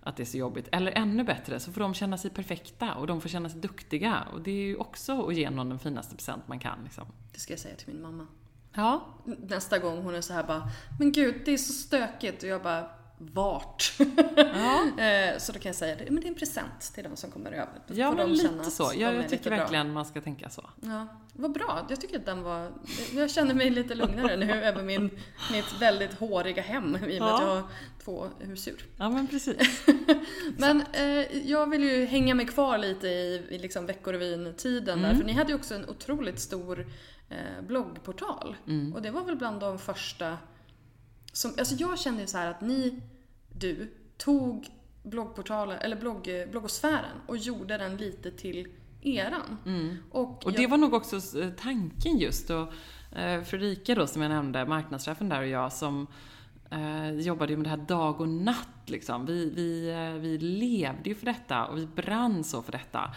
S4: att det är så jobbigt. Eller ännu bättre, så får de känna sig perfekta och de får känna sig duktiga. Och det är ju också att ge någon den finaste present man kan. Liksom.
S3: Det ska jag säga till min mamma.
S4: Ja.
S3: Nästa gång hon är så här bara, men gud det är så stökigt. Och jag bara, vart? Ja. Eh, så då kan jag säga men det är en present till de som kommer över.
S4: Då ja, men lite så. Ja, jag tycker verkligen bra. man ska tänka så.
S3: Ja, vad bra. Jag tycker att den var, jag känner mig lite lugnare nu över min, mitt väldigt håriga hem i och med ja. att jag har två husdjur.
S4: Ja, men precis.
S3: men eh, jag vill ju hänga mig kvar lite i, i liksom Veckorevyn-tiden mm. där, för ni hade ju också en otroligt stor eh, bloggportal. Mm. Och det var väl bland de första som, alltså jag kände ju så att ni, du, tog bloggportalen, eller blogg, bloggosfären och gjorde den lite till eran.
S4: Mm. Och, och det jag... var nog också eh, tanken just. Och, eh, Fredrika då, som jag nämnde, marknadschefen där och jag, som eh, jobbade ju med det här dag och natt liksom. Vi, vi, eh, vi levde ju för detta och vi brann så för detta.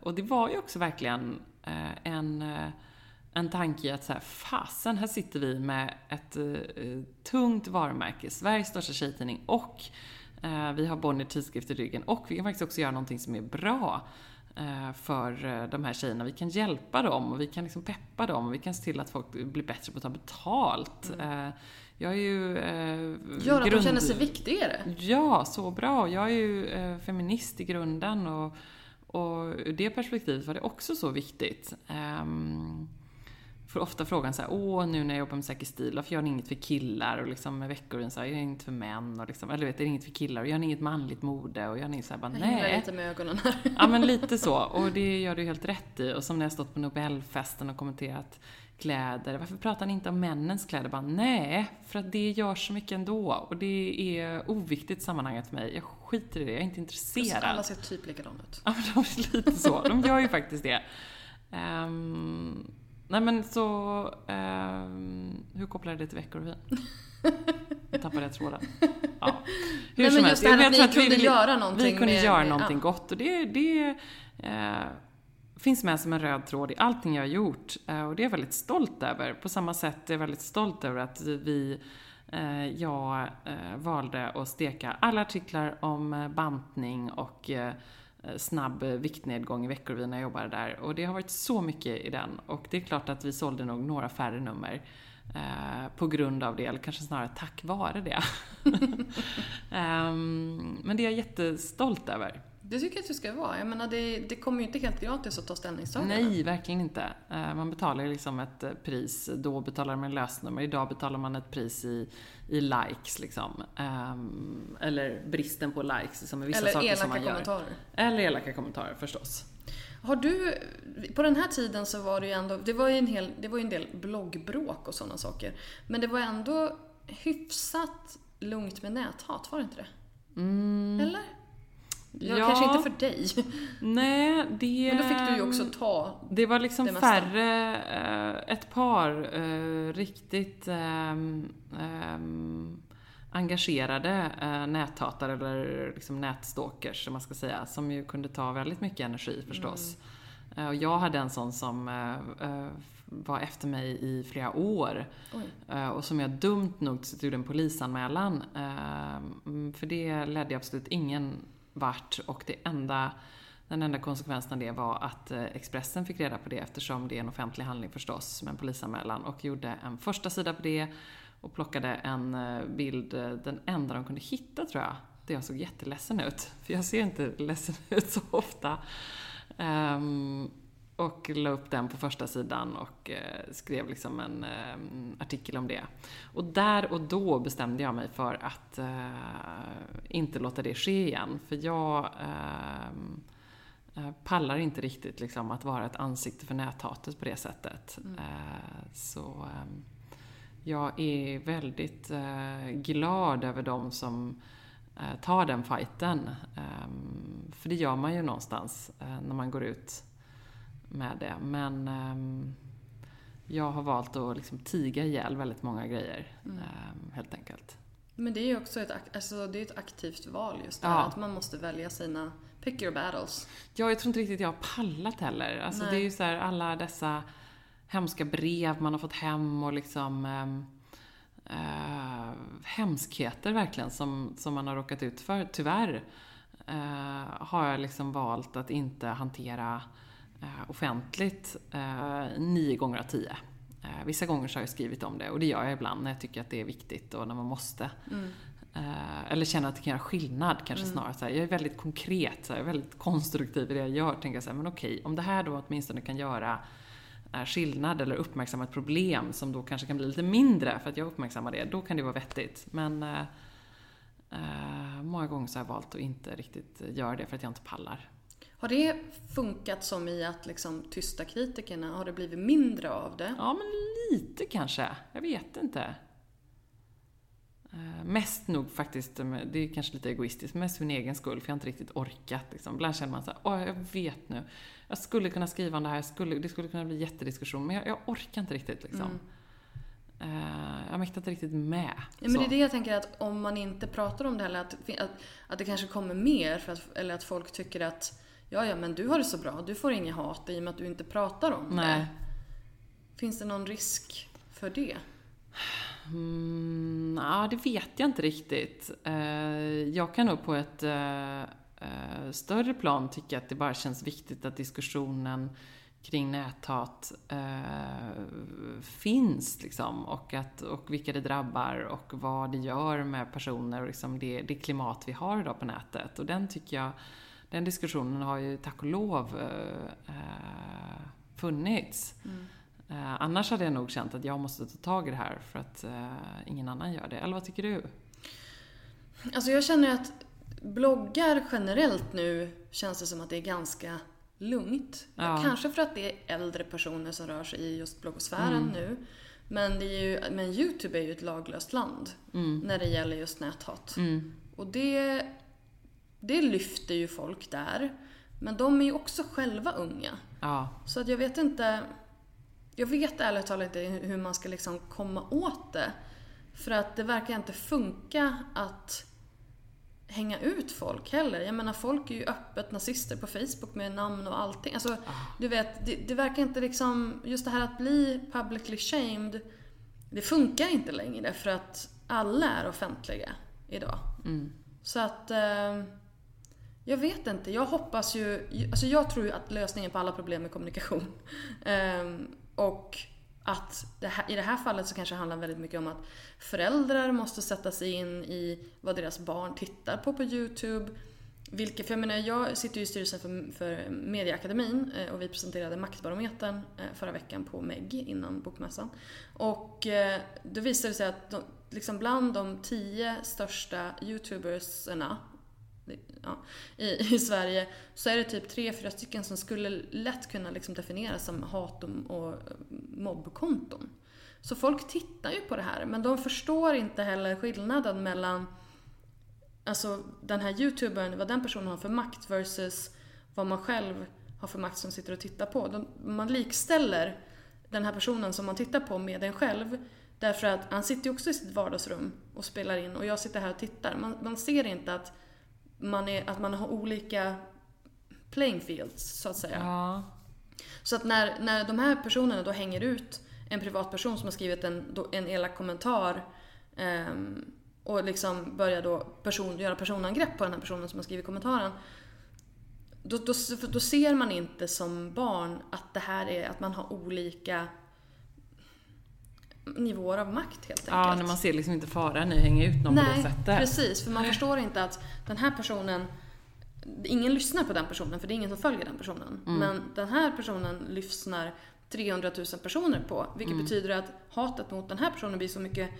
S4: Och det var ju också verkligen en en tanke i att så här, fasen, här sitter vi med ett uh, tungt varumärke, Sveriges största tjejtidning och uh, vi har Bonnier tidskrift i ryggen och vi kan faktiskt också göra någonting som är bra uh, för de här tjejerna. Vi kan hjälpa dem och vi kan liksom peppa dem och vi kan se till att folk blir bättre på att ta betalt. Mm. Jag är ju... Eh,
S3: Gör att grund... de känner sig viktigare?
S4: Ja, så bra. Jag är ju eh, feminist i grunden och, och ur det perspektivet var det också så viktigt. Um, får ofta frågan så här, åh nu när jag jobbar med säker stil, varför gör ni inget för killar? Och liksom med veckoryn så här, gör ni inget för män? Och liksom, eller vet, är det inget för killar? Och gör ni inget manligt mode? Och gör ni så här, bara, nej.
S3: Jag lite med ögonen här.
S4: Ja men lite så. Och det gör du helt rätt i. Och som när jag stått på Nobelfesten och kommenterat kläder. Varför pratar ni inte om männens kläder? Bara, nej, för att det gör så mycket ändå. Och det är oviktigt i sammanhanget för mig. Jag skiter i det, jag är inte intresserad.
S3: alla ser typ likadana ut.
S4: Ja, men de är lite så. De gör ju faktiskt det. Um, Nej men så, eh, hur kopplar det till Veckorevyn? Jag tappade tråden. Ja.
S3: Hur Nej, som men helst. Just det här att ni kunde vi, göra någonting.
S4: Vi kunde med, göra någonting ja. gott och det, det eh, finns med som en röd tråd i allting jag har gjort. Eh, och det är jag väldigt stolt över. På samma sätt är jag väldigt stolt över att vi eh, jag eh, valde att steka alla artiklar om eh, bantning och Eh, snabb eh, viktnedgång i Veckorevyn när jag jobbade där. Och det har varit så mycket i den. Och det är klart att vi sålde nog några färre nummer eh, på grund av det, eller kanske snarare tack vare det. um, men det är jag jättestolt över.
S3: Det tycker jag att du ska vara. Jag menar, det, det kommer ju inte helt gratis att ta ställningstagande.
S4: Nej, verkligen inte. Eh, man betalar liksom ett eh, pris. Då betalar man lösnummer. Idag betalar man ett pris i, i likes liksom. Um, eller bristen på likes, som är vissa
S3: eller
S4: saker som
S3: man gör. Eller elaka kommentarer.
S4: Eller elaka kommentarer, förstås.
S3: Har du, på den här tiden så var det ju ändå, det var ju en, hel, det var en del bloggbråk och sådana saker. Men det var ändå hyfsat lugnt med näthat, var det inte det?
S4: Mm.
S3: Eller? Ja, ja, kanske inte för dig.
S4: Nej, det...
S3: Men då fick du ju också ta
S4: Det var liksom det färre, eh, ett par eh, riktigt ehm, engagerade eh, näthatare eller liksom nätstalkers, som man ska säga, som ju kunde ta väldigt mycket energi förstås. Mm. Och jag hade en sån som var efter mig i flera år. Oj. Och som jag dumt nog gjorde en polisanmälan. Ehm, för det ledde absolut ingen vart och det enda, den enda konsekvensen av det var att eh, Expressen fick reda på det eftersom det är en offentlig handling förstås med en polisanmälan och gjorde en första sida på det och plockade en eh, bild, eh, den enda de kunde hitta tror jag, där jag såg jätteledsen ut. För jag ser inte ledsen ut så ofta. Um, och la upp den på första sidan och eh, skrev liksom en eh, artikel om det. Och där och då bestämde jag mig för att eh, inte låta det ske igen. För jag pallar inte riktigt liksom att vara ett ansikte för näthatet på det sättet. Mm. Så jag är väldigt glad över de som tar den fighten. För det gör man ju någonstans när man går ut med det. Men um, jag har valt att liksom tiga ihjäl väldigt många grejer, mm. um, helt enkelt.
S3: Men det är ju också ett, alltså, det är ett aktivt val just det här, att man måste välja sina pick your battles.
S4: Ja, jag tror inte riktigt jag har pallat heller. Alltså, det är ju så här, alla dessa hemska brev man har fått hem och liksom um, uh, hemskheter verkligen som, som man har råkat ut för. Tyvärr uh, har jag liksom valt att inte hantera offentligt eh, nio gånger av tio. Eh, vissa gånger så har jag skrivit om det och det gör jag ibland när jag tycker att det är viktigt och när man måste. Mm. Eller känner att det kan göra skillnad kanske mm. snarare. Så här, jag är väldigt konkret, så här, jag är väldigt konstruktiv i det jag gör. Tänker jag så här, men okej, om det här då åtminstone kan göra skillnad eller uppmärksamma ett problem som då kanske kan bli lite mindre för att jag uppmärksammar det, då kan det vara vettigt. Men äh, många gånger så har jag valt att inte riktigt göra det för att jag inte pallar.
S3: Har det funkat som i att liksom tysta kritikerna? Har det blivit mindre av det?
S4: Ja, men lite kanske. Jag vet inte. Uh, mest nog faktiskt, det är kanske lite egoistiskt, mest för min egen skull, för jag har inte riktigt orkat. Liksom. Ibland känner man så här, åh, jag vet nu. Jag skulle kunna skriva om det här, skulle, det skulle kunna bli jättediskussion, men jag, jag orkar inte riktigt. Liksom. Mm. Uh, jag mäktar inte riktigt med.
S3: Ja, men det är det jag tänker att om man inte pratar om det heller, att, att, att det kanske kommer mer, för att, eller att folk tycker att ja, ja, men du har det så bra, du får inget hat i och med att du inte pratar om Nej. det. Finns det någon risk för det?
S4: Mm, ja, det vet jag inte riktigt. Eh, jag kan nog på ett eh, eh, större plan tycka att det bara känns viktigt att diskussionen kring näthat finns liksom och, att, och vilka det drabbar och vad det gör med personer och liksom det, det klimat vi har idag på nätet. Och den tycker jag den diskussionen har ju tack och lov eh, eh, funnits. Mm. Eh, annars hade jag nog känt att jag måste ta tag i det här för att eh, ingen annan gör det. Eller vad tycker du?
S3: Alltså jag känner att bloggar generellt nu känns det som att det är ganska lugnt. Ja. Kanske för att det är äldre personer som rör sig i just bloggosfären mm. nu. Men, det är ju, men Youtube är ju ett laglöst land mm. när det gäller just näthat. Mm. Och det det lyfter ju folk där. Men de är ju också själva unga. Ja. Så att jag vet inte... Jag vet ärligt talat inte hur man ska liksom komma åt det. För att det verkar inte funka att hänga ut folk heller. Jag menar folk är ju öppet nazister på Facebook med namn och allting. Alltså, ah. du vet, det, det, verkar inte liksom... Just det här att bli publicly shamed, det funkar inte längre för att alla är offentliga idag. Mm. Så att... Eh, jag vet inte. Jag hoppas ju... Alltså jag tror ju att lösningen på alla problem är kommunikation. Um, och att det här, i det här fallet så kanske det handlar väldigt mycket om att föräldrar måste sätta sig in i vad deras barn tittar på på YouTube. Vilka, för jag menar, jag sitter ju i styrelsen för, för Mediaakademin eh, och vi presenterade Maktbarometern eh, förra veckan på MEG innan bokmässan. Och eh, då visade det sig att de, liksom bland de tio största YouTubersarna ja, i, i Sverige så är det typ tre, fyra stycken som skulle lätt kunna liksom definieras som hat och eh, mobbkonton. Så folk tittar ju på det här men de förstår inte heller skillnaden mellan alltså den här youtubern, vad den personen har för makt versus vad man själv har för makt som sitter och tittar på. De, man likställer den här personen som man tittar på med en själv. Därför att han sitter ju också i sitt vardagsrum och spelar in och jag sitter här och tittar. Man, man ser inte att man, är, att man har olika playing fields, så att säga.
S4: Ja.
S3: Så att när, när de här personerna då hänger ut en privatperson som har skrivit en, en elak kommentar um, och liksom börjar då person, göra personangrepp på den här personen som har skrivit kommentaren. Då, då, då ser man inte som barn att det här är att man har olika nivåer av makt helt enkelt.
S4: Ja, när man ser liksom inte faran i att hänga ut någon
S3: Nej,
S4: på det sättet.
S3: precis. För man förstår inte att den här personen Ingen lyssnar på den personen för det är ingen som följer den personen. Mm. Men den här personen lyssnar 300 000 personer på. Vilket mm. betyder att hatet mot den här personen blir så mycket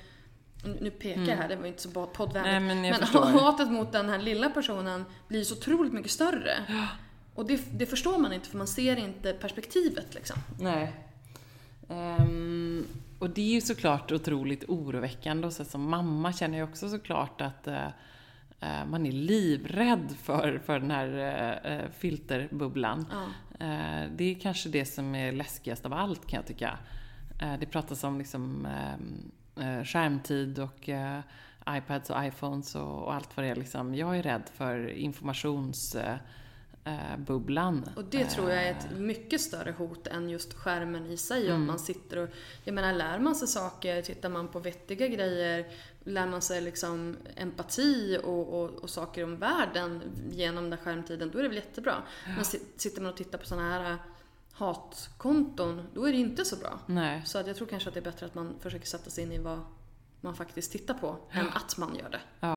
S3: nu pekar jag mm. här, det var inte så poddvänligt.
S4: men,
S3: men hatet mot den här lilla personen blir så otroligt mycket större. Ja. Och det, det, förstår man inte för man ser inte perspektivet liksom.
S4: Nej. Um, och det är ju såklart otroligt oroväckande och så som mamma känner jag också såklart att uh, man är livrädd för, för den här uh, filterbubblan. Ja. Uh, det är kanske det som är läskigast av allt kan jag tycka. det pratas om liksom skärmtid och iPads och iPhones och, och, allt vad det är. Liksom. Jag är rädd för informations eh, bubblan.
S3: Och det tror jag är ett eh. mycket större hot än just skärmen i sig. Mm. Om man sitter och, jag menar lär man sig saker, tittar man på vettiga grejer, lär man sig liksom empati och, och, och saker om världen genom den skärmtiden, då är det väl jättebra. Ja. Men sitter man och tittar på sådana här hatkonton, då är det inte så bra.
S4: Nej.
S3: Så att jag tror kanske att det är bättre att man försöker sätta sig in i vad man faktiskt tittar på, ja. än att man gör det.
S4: Ja.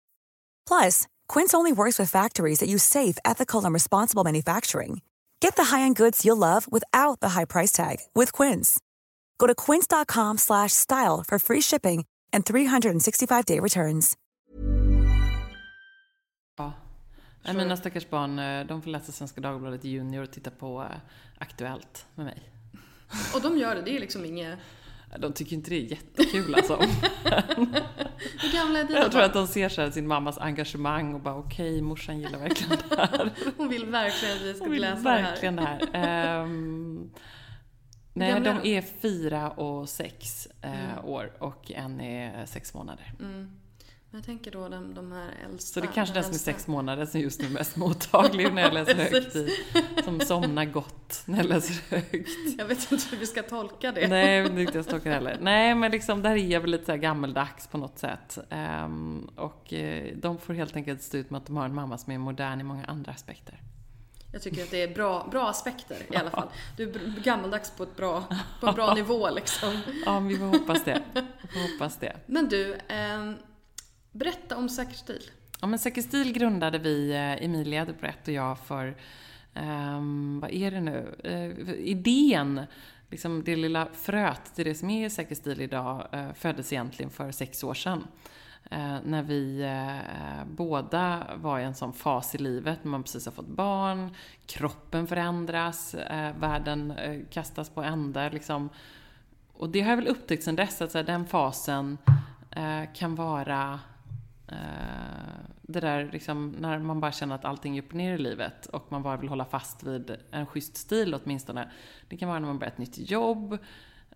S5: Plus, Quince only works with factories that use safe, ethical, and responsible manufacturing. Get the high-end goods you'll love without the high price tag with Quince. Go to quince.com/style for free shipping and 365-day returns.
S4: Ja. Nej, mina stackars barn, eh, de får läsa Svenska Dagbladet Junior och titta på eh, Aktuellt med mig.
S3: Och de gör det, det är liksom inget
S4: de tycker inte det är jättekul alltså.
S3: Hur gamla är dina
S4: Jag tror att de ser så sin mammas engagemang och bara okej, okay, morsan gillar verkligen det här.
S3: Hon vill verkligen att vi ska läsa
S4: det här. det här. Um, nej, de är fyra och sex uh, mm. år och en är sex månader.
S3: Mm. Men jag tänker då de, de här äldsta.
S4: Så det är kanske den som är sex månader som just nu är mest mottaglig när jag läser högt. I, som somnar gott när jag läser högt.
S3: Jag vet inte hur vi ska tolka det.
S4: Nej, jag vet inte hur jag ska tolka det heller. Nej, men liksom där är väl lite så här gammeldags på något sätt. Um, och uh, de får helt enkelt stå ut med att de har en mamma som är modern i många andra aspekter.
S3: Jag tycker att det är bra, bra aspekter i alla fall. Du är gammaldags på, ett bra, på en bra nivå liksom.
S4: Ja, vi får hoppas det. får hoppas det.
S6: Men du, eh, berätta om Säker stil.
S4: Ja, men Säker stil grundade vi, eh, Emilia Dubrett och jag, för, um, vad är det nu, uh, idén liksom det lilla fröet till det som är Säker stil idag uh, föddes egentligen för sex år sedan. Uh, när vi uh, båda var i en sån fas i livet, när man precis har fått barn, kroppen förändras, världen kastas på ända liksom. Och det har jag väl upptäckt sen dess, att så här, den fasen kan vara det där liksom, när man bara känner att allting är upp och ner i livet och man bara vill hålla fast vid en schysst stil åtminstone. Det kan vara när man börjar ett nytt jobb,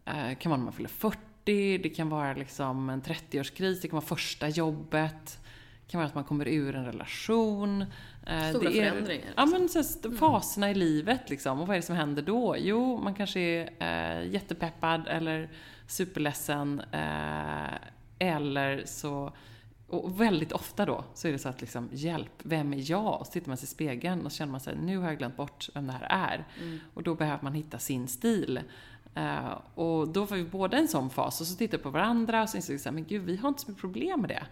S4: det kan vara när man fyller 40, det kan vara liksom en 30-årskris, det kan vara första jobbet. Det kan vara att man kommer ur en relation.
S6: Stora det är, förändringar.
S4: Ja, men så mm. faserna mm. i livet liksom. Och vad är det som händer då? Jo, man kanske är äh, jättepeppad eller superledsen. Äh, eller så och väldigt ofta då så är det så att liksom, hjälp, vem är jag? Och så tittar man sig i spegeln och så känner man sig, nu har jag glömt bort vem det här är. Mm. Och då behöver man hitta sin stil. Uh, och då får vi båda en sån fas och så tittar vi på varandra och så inser vi så här, men gud, vi har inte så mycket problem med det.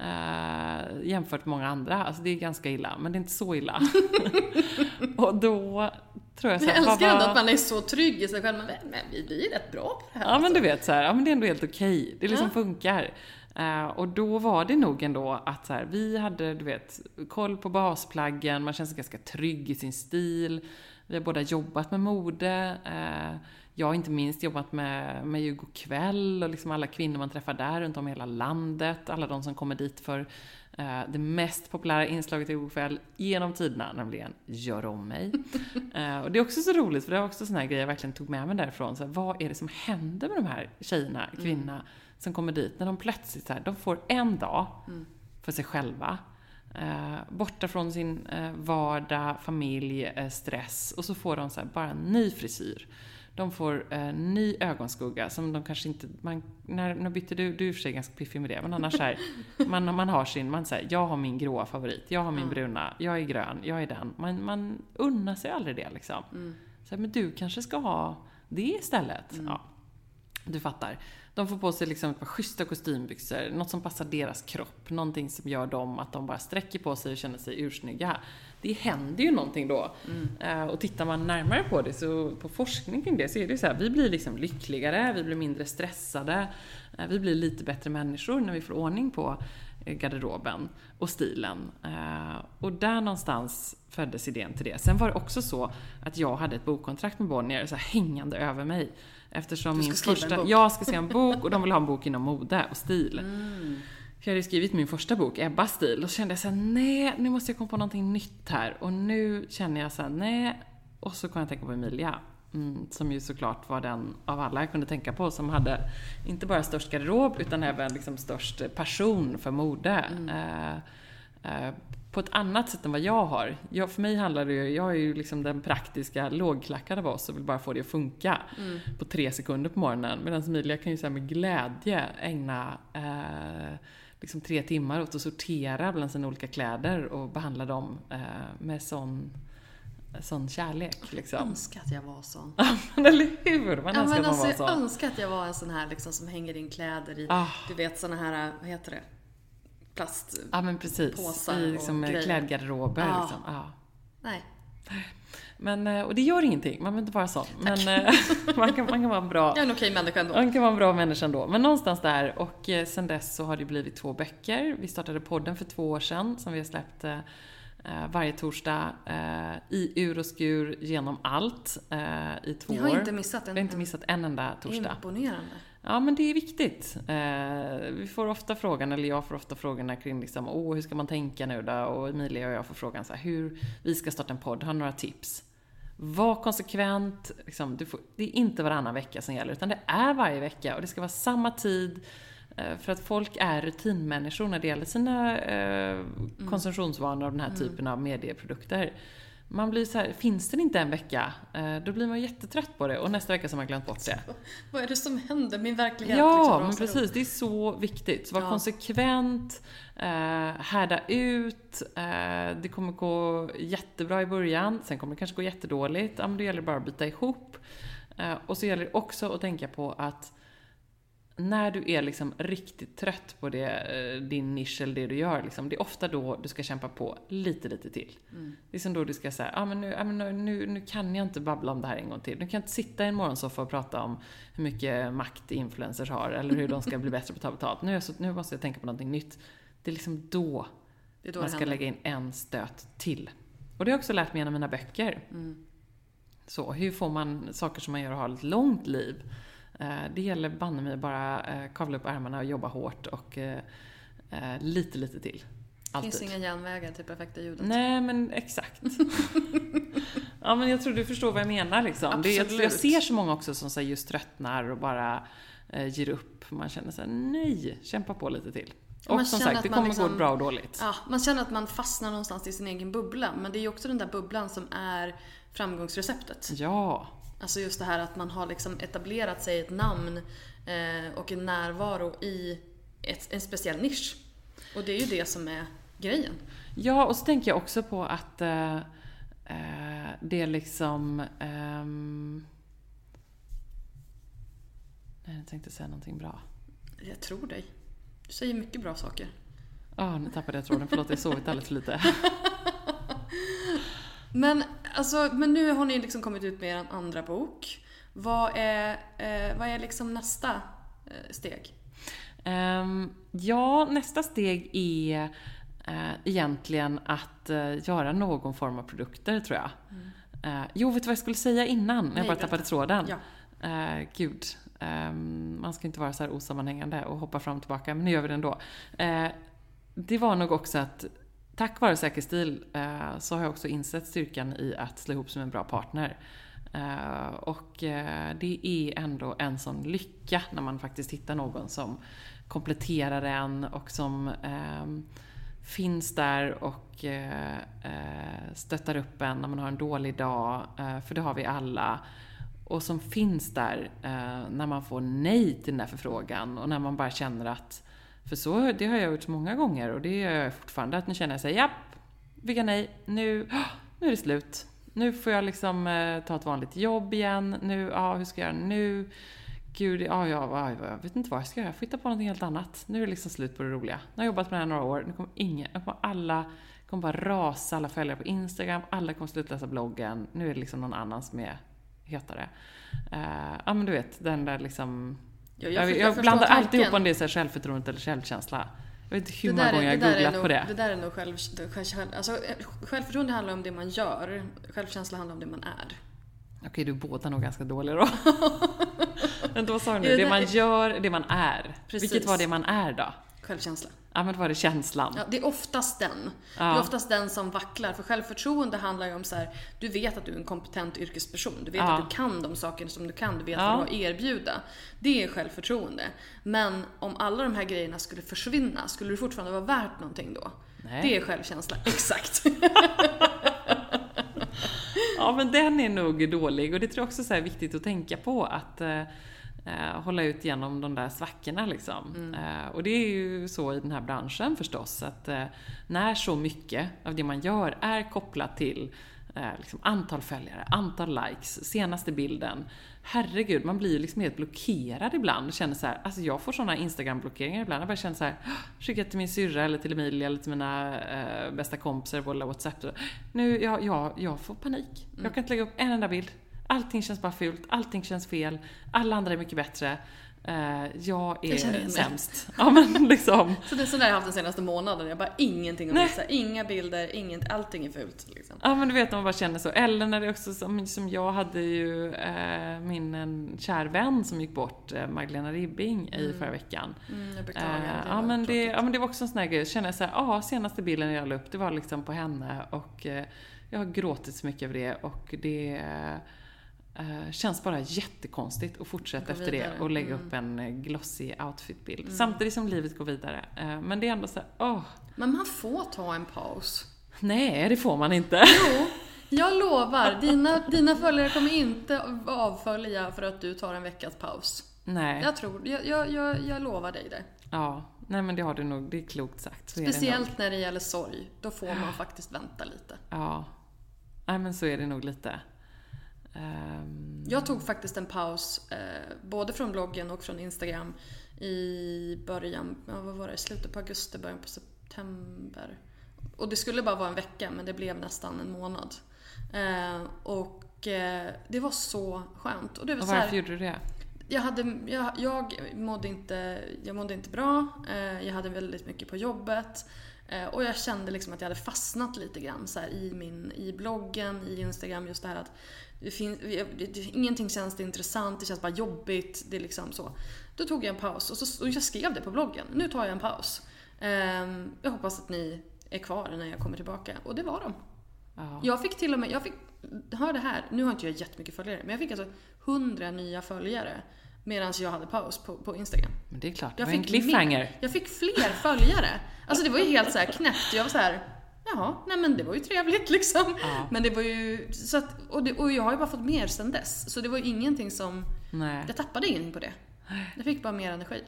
S4: Uh, jämfört med många andra. Alltså det är ganska illa, men det är inte så illa. och då tror jag så
S6: här, Jag älskar ändå att man är så trygg i sig själv, men, men vi blir rätt bra på det här.
S4: Ja, alltså. men du vet så här, ja men det är ändå helt okej. Okay. Det liksom ja. funkar. Uh, och då var det nog ändå att så här, vi hade, du vet, koll på basplaggen, man känner sig ganska trygg i sin stil. Vi har båda jobbat med mode. Uh, jag har inte minst jobbat med, med Djurgård kväll och liksom alla kvinnor man träffar där runt om i hela landet. Alla de som kommer dit för uh, det mest populära inslaget i Djurgård kväll genom tiderna, nämligen Gör om mig. och det är också så roligt, för det var också sån här grej jag verkligen tog med mig därifrån. Så här, vad är det som händer med de här tjejerna, kvinnorna? Mm som kommer dit, när de plötsligt så här, de får en dag mm. för sig själva. Eh, borta från sin eh, vardag, familj, eh, stress. Och så får de så här, bara en ny frisyr. De får eh, ny ögonskugga som de kanske inte... Man, när, när bytte du? Du är i och för sig ganska piffig med det, men annars här, man, man har sin... Man säger jag har min gråa favorit, jag har min mm. bruna, jag är grön, jag är den. Man, man unnar sig aldrig det liksom. Mm. Så här, men du kanske ska ha det istället. Mm. Ja, du fattar. De får på sig liksom ett par schyssta kostymbyxor, något som passar deras kropp, någonting som gör dem att de bara sträcker på sig och känner sig ursnygga. Det händer ju någonting då. Mm. Uh, och tittar man närmare på det, så på forskning kring det, så är det så här, vi blir liksom lyckligare, vi blir mindre stressade, uh, vi blir lite bättre människor när vi får ordning på eh, garderoben och stilen. Och där någonstans föddes idén till det. Sen var det också så att jag hade ett bokkontrakt med Bonnier så hängande över mig. Eftersom min första, jag ska skriva en bok och de vill ha en bok inom mode och stil. Mm. För jag hade skrivit min första bok, Ebbas stil, och så kände jag såhär, nej, nu måste jag komma på någonting nytt här. Och nu känner jag såhär, nej. Och så kom jag tänka på Emilia. Mm, som ju såklart var den av alla jag kunde tänka på som hade inte bara störst garderob utan även liksom störst passion för mode. Mm. Uh, på ett annat sätt än vad jag har. Jag, för mig handlar det ju, jag är ju liksom den praktiska lågklackade av oss och vill bara få det att funka mm. på tre sekunder på morgonen. Medan Emilia kan ju så med glädje ägna eh, liksom tre timmar åt att sortera bland sina olika kläder och behandla dem eh, med sån sån kärlek. Liksom. Jag
S6: önskar att jag var sån.
S4: eller hur? Man
S6: ja, men alltså, Jag önskar att jag var en sån här liksom, som hänger in kläder i, ah. du vet såna här, vad heter det? Plastpåsar
S4: Ja men precis, i liksom klädgarderober. Ja. Liksom. Ja.
S6: Nej.
S4: Men, eh, och det gör ingenting, man behöver inte vara sån. Men eh, man, kan, man kan vara en bra...
S6: Jag är en okej människa ändå.
S4: Man kan vara en bra människa ändå. Men någonstans där, och eh, sen dess så har det blivit två böcker. Vi startade podden för två år sedan, som vi har släppt varje torsdag i ur och skur genom allt i två år.
S6: Jag har inte missat
S4: en, Vi har inte missat en enda torsdag.
S6: Imponerande.
S4: Ja, men det är viktigt. Eh, vi får ofta frågan, eller jag får ofta frågorna kring liksom, åh, hur ska man tänka nu då? Och Emilia och jag får frågan så här, hur vi ska starta en podd, har några tips? Var konsekvent, liksom, får, det är inte varannan vecka som gäller, utan det är varje vecka och det ska vara samma tid. Eh, för att folk är rutinmänniskor när det gäller sina eh, mm. konsumtionsvanor och den här mm. typen av medieprodukter man blir så här, finns den inte en vecka, eh, då blir man jättetrött på det och nästa vecka så har man glömt bort det.
S6: Vad är det som händer? Min verklighet
S4: Ja, liksom men precis. Det är så viktigt. Så var ja. konsekvent, eh, härda ut. Eh, det kommer gå jättebra i början, sen kommer det kanske gå jättedåligt. Ja, men då gäller det bara att byta ihop. och så gäller det också att tänka på att när du är liksom riktigt trött på det, eh, din nisch eller det du gör, liksom, det är ofta då du ska kämpa på lite, lite till. Mm. Det är som då du ska säga, ah, men nu, ah, men nu, nu kan jag inte babbla om det här en gång till. Nu kan jag inte sitta i en morgonsoffa och prata om hur mycket makt influencers har eller hur de ska bli bättre på att ta betalt. Nu, så, nu måste jag tänka på någonting nytt. Det är liksom då, är då man ska lägga in en stöt till. Och det har jag också lärt mig genom mina böcker. Mm. Så, hur får man saker som man gör och har ett långt liv? Eh, det gäller banne mig bara eh, kavla upp ärmarna och jobba hårt och eh, lite, lite till.
S3: Alltid. Det finns inga järnvägar till perfekta ljudet.
S4: Nej, men exakt. ja, men jag tror du förstår vad jag menar liksom. Det, jag, jag, ser så många också som så just tröttnar och bara eh, ger upp. Man känner såhär, nej, kämpa på lite till. Och man som sagt, det kommer liksom, gå bra och dåligt.
S3: Ja, man känner att man fastnar någonstans i sin egen bubbla. Men det är ju också den där bubblan som är framgångsreceptet.
S4: Ja.
S3: Alltså just det här att man har liksom etablerat sig ett namn eh, och en närvaro i ett, en speciell nisch. Och det är ju det som är grejen.
S4: Ja, och så tänker jag också på att eh, eh det är liksom... Ehm... Nej, jag tänkte säga någonting bra.
S3: Jag tror dig. Du säger mycket bra saker.
S4: Ja, oh, nu tappade jag tråden. Förlåt, jag har sovit alldeles för lite.
S3: Men, alltså, men nu har ni liksom kommit ut med er andra bok. Vad är, eh, vad är liksom nästa eh, steg?
S4: Um, ja, nästa steg är uh, egentligen att uh, göra någon form av produkter, tror jag. Mm. Uh, jo, vet du vad jag skulle säga innan? Nej, jag bara tappade tråden. Ja. Uh, gud, um, man ska inte vara så här osammanhängande och hoppa fram och tillbaka, men nu gör vi det ändå. det var nog också att tack vare Säker stil eh, så har jag också insett styrkan i att slå ihop som en bra partner. Eh, och eh, det är ändå en sån lycka när man faktiskt hittar någon som kompletterar en och som ehm, finns där och eh, eh, stöttar upp en när man har en dålig dag, eh, för det har vi alla. Och som finns där när man får nej till den där förfrågan och när man bara känner att för så, det har jag gjort många gånger och det gör jag fortfarande. Att nu känner jag såhär, japp, vilka nej, nu, nu är det slut. Nu får jag liksom eh, ta ett vanligt jobb igen. Nu, ja, hur ska jag göra nu? Gud, ja, ja, jag vet inte vad jag ska göra. Jag får hitta på någonting helt annat. Nu är det liksom slut på det roliga. Nu har jag jobbat med det här några år. Nu kommer ingen, nu kommer alla, kommer bara rasa, alla följare på Instagram. Alla kommer sluta läsa bloggen. Nu är det liksom någon annan som är hetare. Uh, ja, men du vet, den där liksom jag, jag, jag, jag blandar alltid ihop om det är så självförtroende eller självkänsla. Jag vet inte hur många gånger jag har googlat
S3: nog,
S4: på det.
S3: Det där är nog själv, själv, alltså, självförtroende handlar om det man gör. Självkänsla handlar om det man är.
S4: Okej, du är båda nog ganska dåliga då. Men vad sa du nu? Det man gör, det man är. Precis. Vilket var det man är då?
S3: Självkänsla.
S4: Ja, men var det känslan?
S3: Ja, det är oftast den. Ja. Det är oftast den som vacklar. För självförtroende handlar ju om så här, du vet att du är en kompetent yrkesperson. Du vet ja. att du kan de saker som du kan. Du vet ja. vad du har att erbjuda. Det är självförtroende. Men om alla de här grejerna skulle försvinna, skulle du fortfarande vara värt någonting då? Nej. Det är självkänsla. Exakt.
S4: ja, men den är nog dålig. Och det tror jag också är viktigt att tänka på att eh, hålla ut genom de där svackorna liksom. Mm. Eh, och det är ju så i den här branschen förstås, att eh, när så mycket av det man gör är kopplat till eh, liksom antal följare, antal likes, senaste bilden. Herregud, man blir ju liksom helt blockerad ibland. Känner så här, alltså jag får såna Instagram-blockeringar ibland. Jag bara känner så här, skicka till min syrra eller till Emilia eller till mina eh, bästa kompisar på WhatsApp. Nu, jag, jag, jag får panik. Mm. Jag kan inte lägga upp en enda bild. Allting känns bara fult, allting känns fel, alla andra är mycket bättre. Uh, jag är sämst. Ja men liksom.
S3: Så det är sådär jag har haft den senaste månaden. Jag bara ingenting att visa, inga bilder, inget, allting är fult. Liksom.
S4: Ja men du vet när man bara känner så. Eller när det också som, som jag hade ju uh, min en kär vän som gick bort, uh, Magdalena Ribbing, mm. i förra veckan.
S3: Mm, jag beklagar. Det
S4: ja, men det, ja men det var också en sån här grej. Jag kände såhär, ja senaste bilden jag la upp det var liksom på henne och jag har gråtit så mycket över det och det Uh, känns bara jättekonstigt att fortsätta efter vidare. det och lägga mm. upp en eh, glossy outfitbild. Mm. Samtidigt som livet går vidare. Uh, men det är ändå så här, åh.
S3: Men man får ta en paus.
S4: Nej, det får man inte.
S3: Jo, jag lovar. Dina, dina följare kommer inte avfölja för att du tar en veckas paus.
S4: Nej.
S3: Jag tror, jag, jag, jag, jag lovar dig det.
S4: Ja, nej men det har du nog, det är klokt sagt.
S3: Så Speciellt det när det gäller sorg. Då får man faktiskt vänta lite.
S4: Ja. Nej men så är det nog lite.
S3: Um... Jag tog faktiskt en paus, eh, både från bloggen och från Instagram, i början, ja, vad var det, slutet på augusti, början på september. Och det skulle bara vara en vecka men det blev nästan en månad. Eh, och eh, det var så skönt.
S4: Och, det var och varför så här, gjorde du det?
S3: Jag, hade, jag, jag, mådde inte, jag mådde inte bra, jag hade väldigt mycket på jobbet. Och jag kände liksom att jag hade fastnat lite grann så i, min, i bloggen, i Instagram, just det här att det finns, det, ingenting känns intressant, det känns bara jobbigt. Det är liksom så. Då tog jag en paus och, så, och jag skrev det på bloggen. Nu tar jag en paus. Um, jag hoppas att ni är kvar när jag kommer tillbaka. Och det var de. Ja. Jag fick till och med, jag fick, hör det här, nu har inte jag jättemycket följare, men jag fick alltså 100 nya följare medan jag hade paus på, på Instagram.
S4: Men det är klart,
S3: jag
S4: det var en cliffhanger.
S3: jag fick fler följare. Alltså det var ju helt så knäppt. Jag var så här, jaha, nej men det var ju trevligt liksom. Ja. Men det var ju, så att, och, det, och jag har ju bara fått mer sen dess. Så det var ju ingenting som, nej. jag tappade ingenting på det. Jag fick bara mer energi.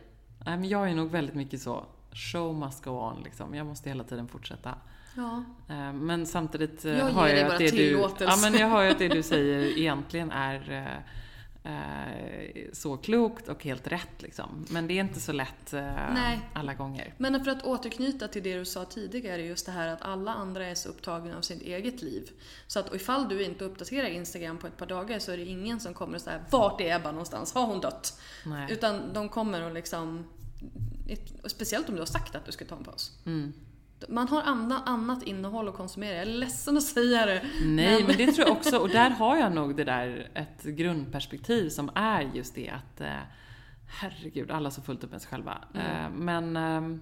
S4: Nej men jag är nog väldigt mycket så, show must go on liksom. Jag måste hela tiden fortsätta.
S3: Ja.
S4: Eh, men samtidigt
S3: eh, jag har jag att det du,
S4: ja, men jag har ju att det du säger egentligen är Eh, så klokt och helt rätt liksom. Men det är inte så lätt eh, Nej. alla gånger.
S3: Men för att återknyta till det du sa tidigare, just det här att alla andra är så upptagna av sitt eget liv. Så att ifall du inte uppdaterar Instagram på ett par dagar så är det ingen som kommer och säga Vart är Ebba någonstans? Har hon dött? Nej. Utan de kommer och liksom Speciellt om du har sagt att du ska ta en paus. Mm. Man har annat innehåll att konsumera. Jag är ledsen att säga det.
S4: Nej, men... men det tror jag också. Och där har jag nog det där, ett grundperspektiv som är just det att eh, herregud, alla så fullt upp med sig själva. Mm. Eh, men, eh,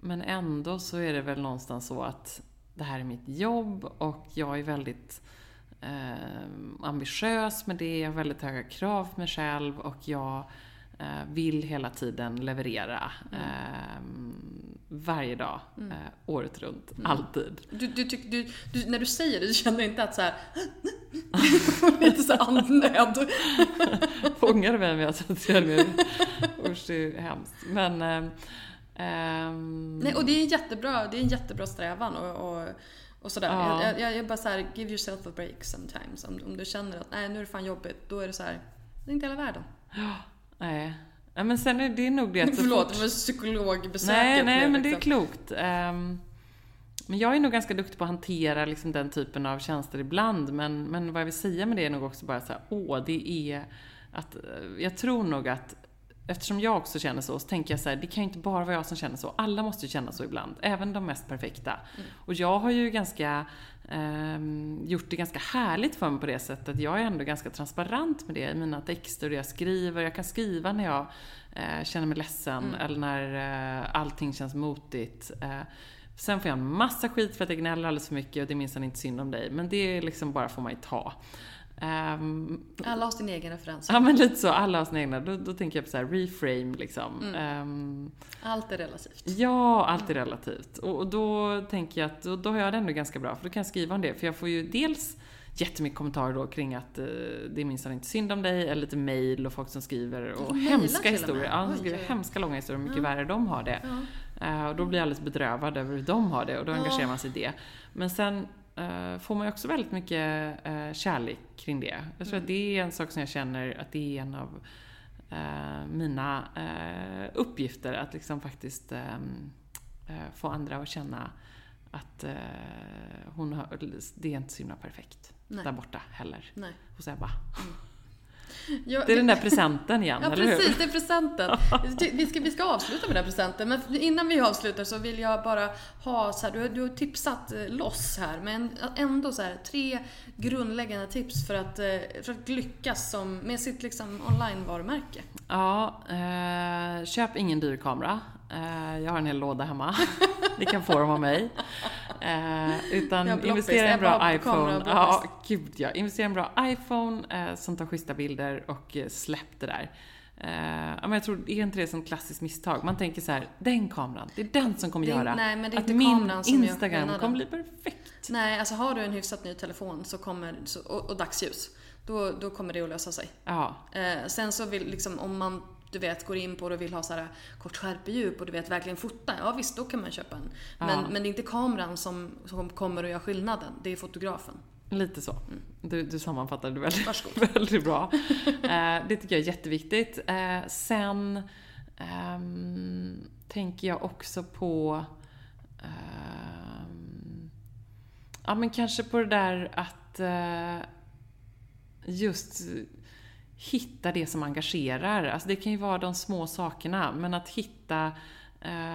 S4: men ändå så är det väl någonstans så att det här är mitt jobb och jag är väldigt eh, ambitiös med det. Jag har väldigt höga krav på mig själv och jag Eh, vill hela tiden leverera. Mm. Eh, varje dag, mm. eh, året runt, mm. alltid.
S3: Du, du, du, du, när du säger det, du känner inte att så här lite så andnöd?
S4: Fångar du mig med att jag säger Usch, det är hemskt. Men... Um...
S3: Nej, och det är en jättebra, det är en jättebra strävan och, och, och sådär. Ja. Jag, jag, jag bara såhär, give yourself a break sometimes. Om, om du känner att nej, nu är det fan jobbigt, då är det så här, det är inte hela världen.
S4: Nej. Ja, men sen är det nog det att
S3: Förlåt, det var psykologbesöket.
S4: Nej, nej, men det är liksom. klokt. Um, men jag är nog ganska duktig på att hantera liksom den typen av tjänster ibland. Men, men vad jag vill säga med det är nog också bara så här, åh, det är att, eh, jag tror nog att Eftersom jag också känner så, så tänker jag så här, det kan ju inte bara vara jag som känner så. Alla måste ju känna så ibland, även de mest perfekta. Mm. Och jag har ju ganska eh, gjort det ganska härligt för mig på det sättet. Jag är ändå ganska transparent med det i mina texter och det jag skriver. Jag kan skriva när jag eh, känner mig ledsen mm. eller när eh, allting känns motigt. Eh, sen får jag en massa skit för att jag gnäller alldeles för mycket och det är minsann inte synd om dig. Men det liksom bara får man ju ta.
S3: Um, alla har sin egen referens.
S4: Ja, men lite så. Alla har sin egna. Då, då tänker jag på så här, reframe liksom. Mm. Um,
S3: allt är relativt.
S4: Ja, allt är relativt. Och, och då tänker jag att då, då har jag det ändå ganska bra, för då kan jag skriva om det. För jag får ju dels jättemycket kommentarer då kring att uh, det är minsann inte synd om dig, eller lite mail och folk som skriver och hemska historier. Ja, de skriver hemska långa historier, hur mycket ja. värre de har det. Ja. Uh, och då blir jag alldeles bedrövad över hur de har det och då engagerar man sig i det. Men sen får man ju också väldigt mycket uh, kärlek kring det. Jag tror mm. att det är en sak som jag känner att det är en av uh, mina uppgifter, att liksom faktiskt um, få andra att känna att hon har, det är inte så himla perfekt Nej. där borta heller,
S3: Nej.
S4: hos Ebba. Mm. Ja, det är den där presenten igen,
S3: ja,
S4: eller hur?
S3: Ja, precis. Det är presenten. Vi ska, vi ska avsluta med den presenten, men innan vi avslutar så vill jag bara ha så här, du, du har tipsat eh, loss här, men ändå så här, tre grundläggande tips för att, eh, för att lyckas som, med sitt liksom online-varumärke.
S4: Ja, eh, köp ingen dyr kamera. Eh, jag har en hel låda hemma. Ni kan få dem av mig. Eh, utan investera i en bra iPhone. Ja, gud ja. Investera i en bra iPhone eh, som tar schyssta bilder och släpp det där. Uh, men jag tror, är inte det som klassiskt misstag? Man tänker så här, den kameran, det är den som kommer
S3: det,
S4: göra
S3: nej, men det är
S4: att
S3: inte
S4: min Instagram kommer bli perfekt.
S3: Nej, alltså har du en hyfsat ny telefon så kommer, så, och, och dagsljus, då, då kommer det att lösa sig.
S4: Ja.
S3: Uh, sen så vill liksom, om man du vet, går in på det och vill ha så här kort skärpedjup och du vet, verkligen fota. Ja visst, då kan man köpa en. Men, ja. men det är inte kameran som, som kommer att göra skillnaden, det är fotografen.
S4: Lite så. Mm. Du, du sammanfattade det väldigt, väldigt bra. eh, det tycker jag är jätteviktigt. Eh, sen um, tänker jag också på um, Ja men kanske på det där att uh, just hitta det som engagerar. Alltså det kan ju vara de små sakerna, men att hitta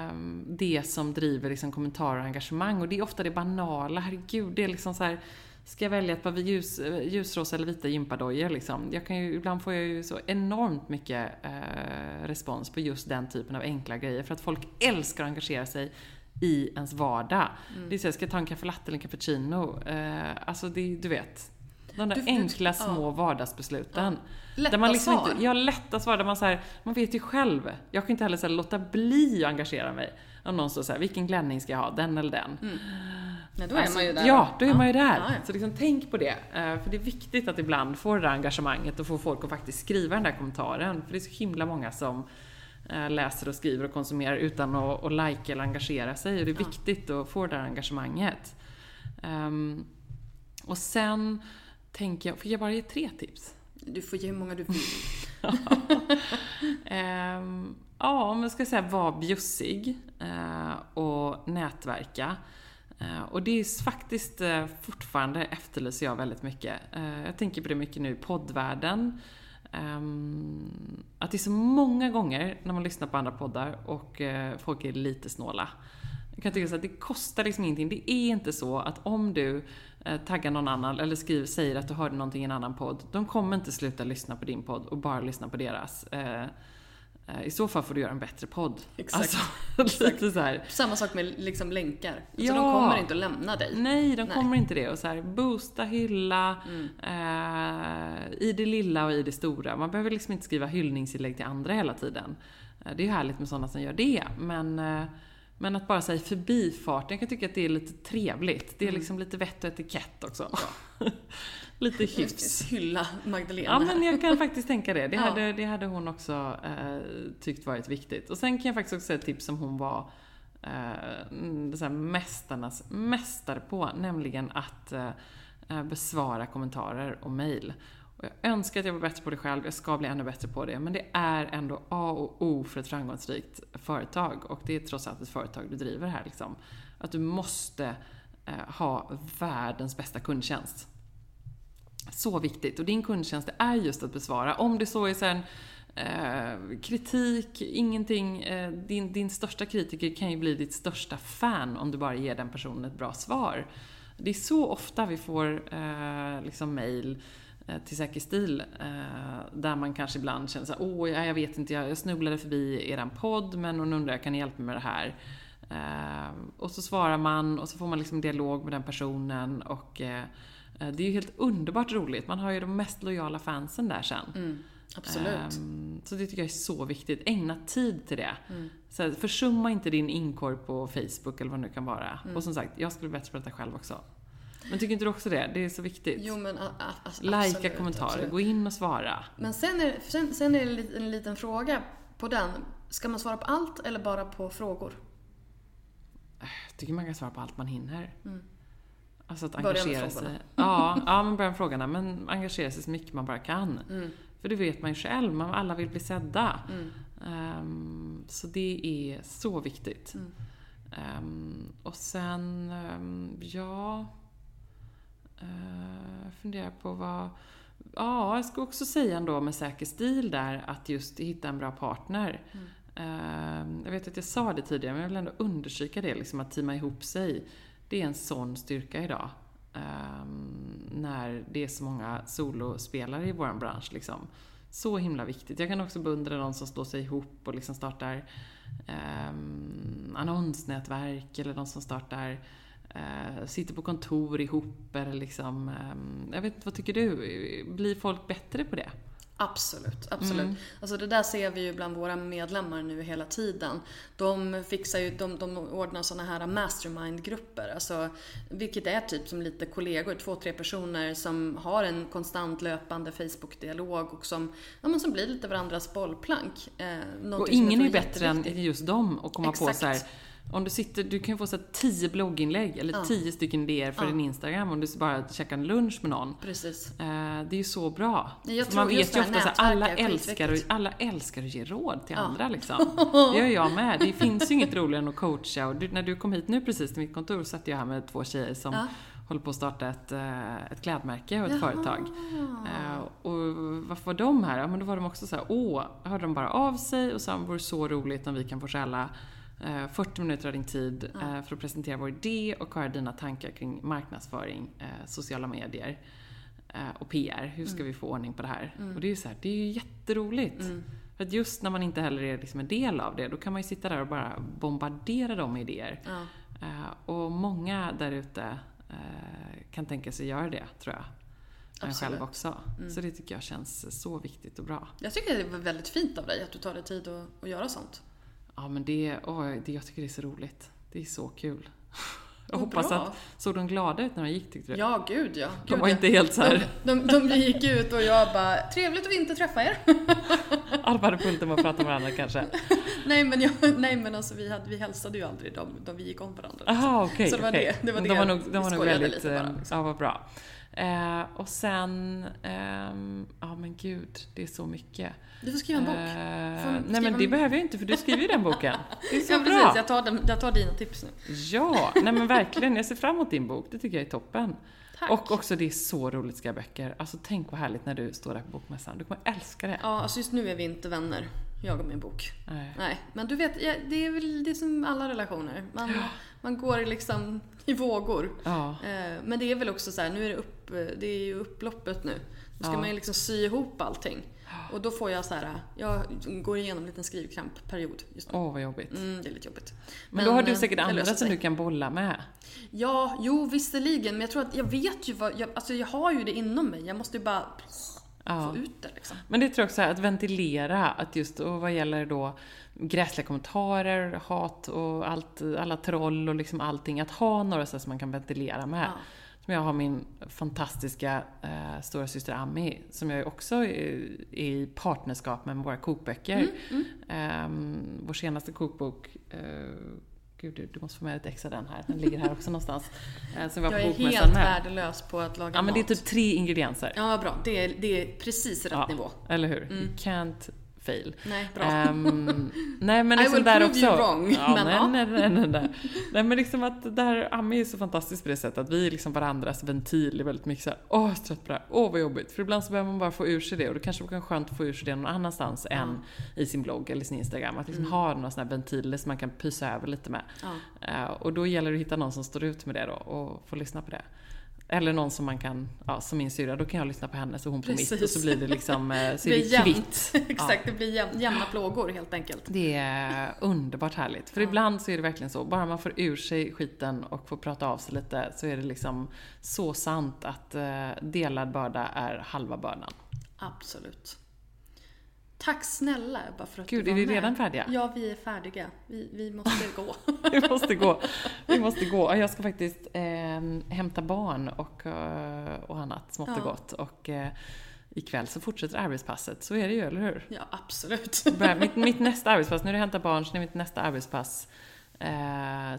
S4: um, det som driver liksom kommentarer och engagemang. Och det är ofta det banala, herregud, det är liksom så här, Ska jag välja ett par ljus, ljusrosa eller vita gympadojor liksom? Jag kan ju, ibland får jag ju så enormt mycket eh, respons på just den typen av enkla grejer. För att folk älskar att engagera sig i ens vardag. Mm. Det är så, ska jag ta en caffè latte eller en cappuccino? Eh, alltså, det, du vet. De där du, enkla du, små ja. vardagsbesluten.
S6: Ja. Lätta där man liksom svar.
S4: Inte, ja, lätta svar. Där man, så här, man vet ju själv. Jag kan inte heller så här, låta bli att engagera mig. Om någon står så här, vilken klänning ska jag ha? Den eller den? Mm.
S6: Ja, då är alltså, man ju där.
S4: Ja, då är man ju där. Ja, Så liksom, tänk på det. Eh, för det är viktigt att ibland få det där engagemanget och få folk att faktiskt skriva den där kommentaren. För det är så himla många som eh, läser och skriver och konsumerar utan att, att like eller engagera sig. Och det är viktigt att få det där engagemanget. Um, och sen tänker jag, får jag bara ge tre tips?
S6: Du får ge hur många du vill.
S4: um, ja, om jag ska säga var bjussig uh, och nätverka. Uh, och det är faktiskt uh, fortfarande efterlyser jag väldigt mycket. jag tänker på det mycket nu i poddvärlden. Um, att det är så många gånger när man lyssnar på andra poddar och folk är lite snåla. Jag kan tycka så att det kostar liksom ingenting. Det är inte så att om du eh, taggar någon annan eller skriver, säger att du hörde någonting i en annan podd. De kommer inte sluta lyssna på din podd och bara lyssna på deras. Eh, eh I så fall får du göra en bättre podd.
S6: Exakt. Alltså, lite så här. Samma sak med liksom länkar. Alltså, ja. De kommer inte att lämna dig.
S4: Nej, de Nej. kommer inte det. Och så här, boosta, hylla, mm. eh, i det lilla och i det stora. Man behöver liksom inte skriva hyllningsinlägg till andra hela tiden. Eh, det är härligt med sådana som gör det, men eh, men att bara säga förbifarten, jag kan tycka att det är lite trevligt. Det är mm. liksom lite vett och etikett också. lite hyfs.
S6: Hylla Magdalena
S4: Ja, men jag kan faktiskt tänka det. Det, ja. hade, det hade hon också eh, tyckt varit viktigt. Och sen kan jag faktiskt också säga ett tips som hon var eh, så mästarnas mästare på, nämligen att eh, besvara kommentarer och mejl. Och jag önskar att jag var bättre på det själv, jag ska bli ännu bättre på det. Men det är ändå A och O för ett framgångsrikt företag. Och det är trots allt ett företag du driver här. Liksom. Att du måste eh, ha världens bästa kundtjänst. Så viktigt. Och din kundtjänst är just att besvara. Om det så är sen eh, kritik, ingenting. Eh, din, din största kritiker kan ju bli ditt största fan om du bara ger den personen ett bra svar. Det är så ofta vi får eh, liksom mail Eh, till Säker stil. Eh, där man kanske ibland känner såhär, åh, jag vet inte, jag snubblade förbi eran podd men hon undrar, kan ni hjälpa mig med det här? Eh, och så svarar man och så får man liksom dialog med den personen och det är ju helt underbart roligt. Man har ju de mest lojala fansen där sen.
S6: Mm, absolut.
S4: Så det tycker jag är så viktigt. Ägna tid till det. Mm. Så försumma inte din inkorg på Facebook eller vad det nu kan vara. Mm. Och som sagt, jag skulle bättre på detta själv också. Men tycker inte du också det? Det är så viktigt.
S6: Jo, men alltså,
S4: Lajka kommentarer, absolut. gå in och svara.
S6: Men sen är, sen, sen är det en liten fråga på den. Ska man svara på allt eller bara på frågor?
S4: Jag tycker man kan svara på allt man hinner. Mm. Alltså att engagera sig. Ja, ja, men börja med frågorna. Men engagera sig så mycket man bara kan. Mm. För det vet man ju själv, man, alla vill bli sedda. Mm. Um, så det är så viktigt. Um, och sen, um, ja... Uh, funderar på vad... Ja, jag ska också säga ändå med säker stil där att just hitta en bra partner. Mm. Uh, jag vet att jag sa det tidigare, men jag vill ändå understryka det, liksom att teama ihop sig. Det är en sån styrka idag. Uh, när det är så många solospelare i vår bransch. Liksom. Så himla viktigt. Jag kan också beundra de som slår sig ihop och liksom startar um, annonsnätverk eller de som startar eh, sitter på kontor ihop eller liksom, eh, jag vet vad tycker du? Blir folk bättre på det?
S6: Absolut, absolut. Mm. Alltså det där ser vi ju bland våra medlemmar nu hela tiden. De fixar ju, de, de ordnar såna här mastermind-grupper. Alltså, vilket är typ som lite kollegor, två, tre personer som har en konstant löpande Facebook-dialog och som, ja, men som blir lite varandras bollplank.
S4: Eh, och ingen är bättre än just dem att komma Exakt. på så här Om du sitter, du kan ju få så tio blogginlägg eller ja. tio stycken idéer för ja. din Instagram om du bara käkar en lunch med någon.
S6: Precis.
S4: Eh, det är ju så bra. man vet ju ofta att alla älskar, och, alla älskar att ge råd till ja. andra liksom. Det gör jag med. Det finns ju inget roligare än att coacha. Och du, när du kom hit nu precis till mitt kontor så satt jag här med två tjejer som håller på att starta ett, eh, ett klädmärke och ett Jaha. företag. Uh, och varför var de här? Ja, men då var de också så här, åh, hörde de bara av sig och sa, det vore så roligt om vi kan få stjäla 40 minuter av din tid ja. för att presentera vår idé och höra dina tankar kring marknadsföring, sociala medier och PR. Hur ska mm. vi få ordning på det här? Mm. Och det är ju så här, det är ju jätteroligt. Mm. För att just när man inte heller är liksom en del av det, då kan man ju sitta där och bara bombardera dem med idéer. Ja. Och många där ute kan tänka sig göra det, tror jag. En själv också. Mm. Så det tycker jag känns så viktigt och bra.
S6: Jag tycker det var väldigt fint av dig att du tar dig tid att, att göra sånt.
S4: Ja, men det, åh, det, jag tycker det är så roligt. Det är så kul. Jag hoppas bra. att, såg de glada ut när de gick tyckte du?
S6: Ja, gud ja.
S4: de var inte helt så här.
S6: De, de, de, gick ut och jag bara, trevligt att inte träffa er.
S4: Alla hade pulten med att prata med varandra kanske?
S6: nej men, jag, nej, men alltså, vi, hade, vi hälsade ju aldrig dem, de vi gick om varandra.
S4: Jaha okej. Okay,
S6: så det var
S4: okay.
S6: det, det, var
S4: de
S6: det
S4: var nog, de var nog väldigt,
S6: lite bara. Liksom.
S4: Ja, vad bra. Eh, och sen, ehm, ja men gud, det är så mycket.
S6: Du får skriva en bok.
S4: Eh, nej men det en... behöver jag inte för du skriver ju den boken. Det är så
S6: ja,
S4: bra.
S6: precis, jag tar, den, jag tar dina tips nu.
S4: Ja, nej men verkligen. Jag ser fram emot din bok. Det tycker jag är toppen. Tack. Och också det är så roligt att skriva böcker. Alltså tänk vad härligt när du står där på bokmässan. Du kommer älska det.
S6: Ja, alltså just nu är vi inte vänner. Jag och min bok. Nej. Nej. Men du vet, det är väl det som alla relationer. Man, ja. man går liksom i vågor. Ja. Eh, men det är väl också så här, nu är det, upp, det är ju upploppet nu. Då ska ja. man ju liksom sy ihop allting. Och då får jag så här, jag går igenom en liten skrivkrampperiod just
S4: nu. Åh, oh, vad jobbigt.
S6: Mm, det är lite jobbigt.
S4: Men, men då har du eh, säkert andra som du kan bolla med.
S6: Ja, jo visserligen. Men jag tror att jag vet ju vad, jag, alltså jag har ju det inom mig. Jag måste ju bara ja. få ut det liksom.
S4: Men det tror jag också att ventilera, att just och vad gäller då gräsliga kommentarer, hat och allt, alla troll och liksom allting. Att ha några så som man kan ventilera med. Ja. Som jag har min fantastiska eh, stora syster Ami, som jag också är, är i partnerskap med, med våra kokböcker. Mm, mm. Eh, vår senaste kokbok eh, Gud, du måste få med ett ex av den här. Den ligger här också någonstans.
S6: Eh, som jag är helt med. värdelös på att laga
S4: ja, mat. men det är typ tre ingredienser.
S6: Ja, bra. Det är, det är precis rätt ja, nivå.
S4: Eller hur? Mm. You can't fail.
S6: Nej, bra. Um,
S4: nej, men
S6: liksom I will
S4: där
S6: prove
S4: också.
S6: you wrong.
S4: Ja, men, nej, ja. nej, nej, nej, nej. nej, men liksom att det här, Ami är så fantastiskt på det sättet att vi är liksom varandras ventil i väldigt mycket såhär, åh, jag är trött på det här, åh vad jobbigt. För ibland så behöver man bara få ur sig det och då kanske det kan skönt att få ur sig det någon annanstans mm. än i sin blogg eller sin Instagram. Att liksom mm. ha några sådana här ventiler som man kan pysa över lite med. Ja. Uh, och då gäller det att hitta någon som står ut med det då och få lyssna på det. Eller någon som man kan, ja, som min syrra, då kan jag lyssna på henne så hon på Precis. mitt och så blir det liksom, eh, så det är kvitt.
S6: Exakt, ja. det blir jäm, jämna plågor helt enkelt.
S4: Det är underbart härligt. För ja. ibland så är det verkligen så, bara man får ur sig skiten och får prata av sig lite så är det liksom så sant att eh, delad börda är halva bördan.
S6: Absolut. Tack snälla bara för att
S4: Gud,
S6: du var
S4: är vi
S6: med.
S4: redan färdiga?
S6: Ja, vi är färdiga. Vi, vi måste gå.
S4: vi måste gå. Vi måste gå. Jag ska faktiskt eh, hämta barn och, eh, och annat smått och gott. Och, eh, ikväll så fortsätter arbetspasset. Så är det ju, eller hur?
S6: Ja, absolut.
S4: mitt, mitt nästa arbetspass, nu är det hämta barn, så är mitt nästa arbetspass eh,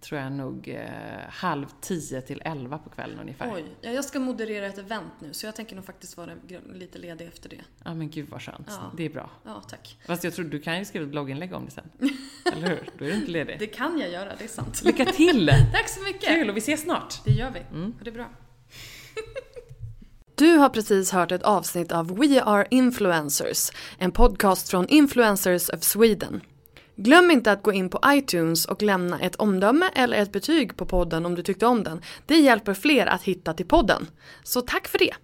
S4: tror jag nog eh, halv tio till elva på kvällen ungefär.
S6: Oj, ja, jag ska moderera ett event nu så jag tänker nog faktiskt vara lite ledig efter det.
S4: Ja men gud vad skönt. Ja. Det är bra.
S6: Ja, tack.
S4: Fast jag tror du kan ju skriva ett blogginlägg om det sen. Eller hur? Då är du inte ledig.
S6: Det kan jag göra, det är sant.
S4: Lycka till!
S6: tack så mycket!
S4: Kul och vi ses snart.
S6: Det gör vi. Mm. Och det är bra.
S3: Du har precis hört ett avsnitt av We Are Influencers, en podcast från Influencers of Sweden. Glöm inte att gå in på iTunes och lämna ett omdöme eller ett betyg på podden om du tyckte om den. Det hjälper fler att hitta till podden. Så tack för det!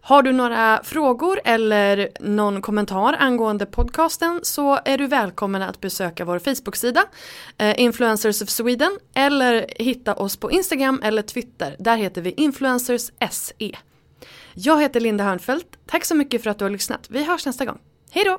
S3: Har du några frågor eller någon kommentar angående podcasten så är du välkommen att besöka vår Facebook-sida eh, Influencers of Sweden eller hitta oss på Instagram eller Twitter. Där heter vi Influencers SE. Jag heter Linda Hörnfeldt. Tack så mycket för att du har lyssnat. Vi hörs nästa gång. Hej då!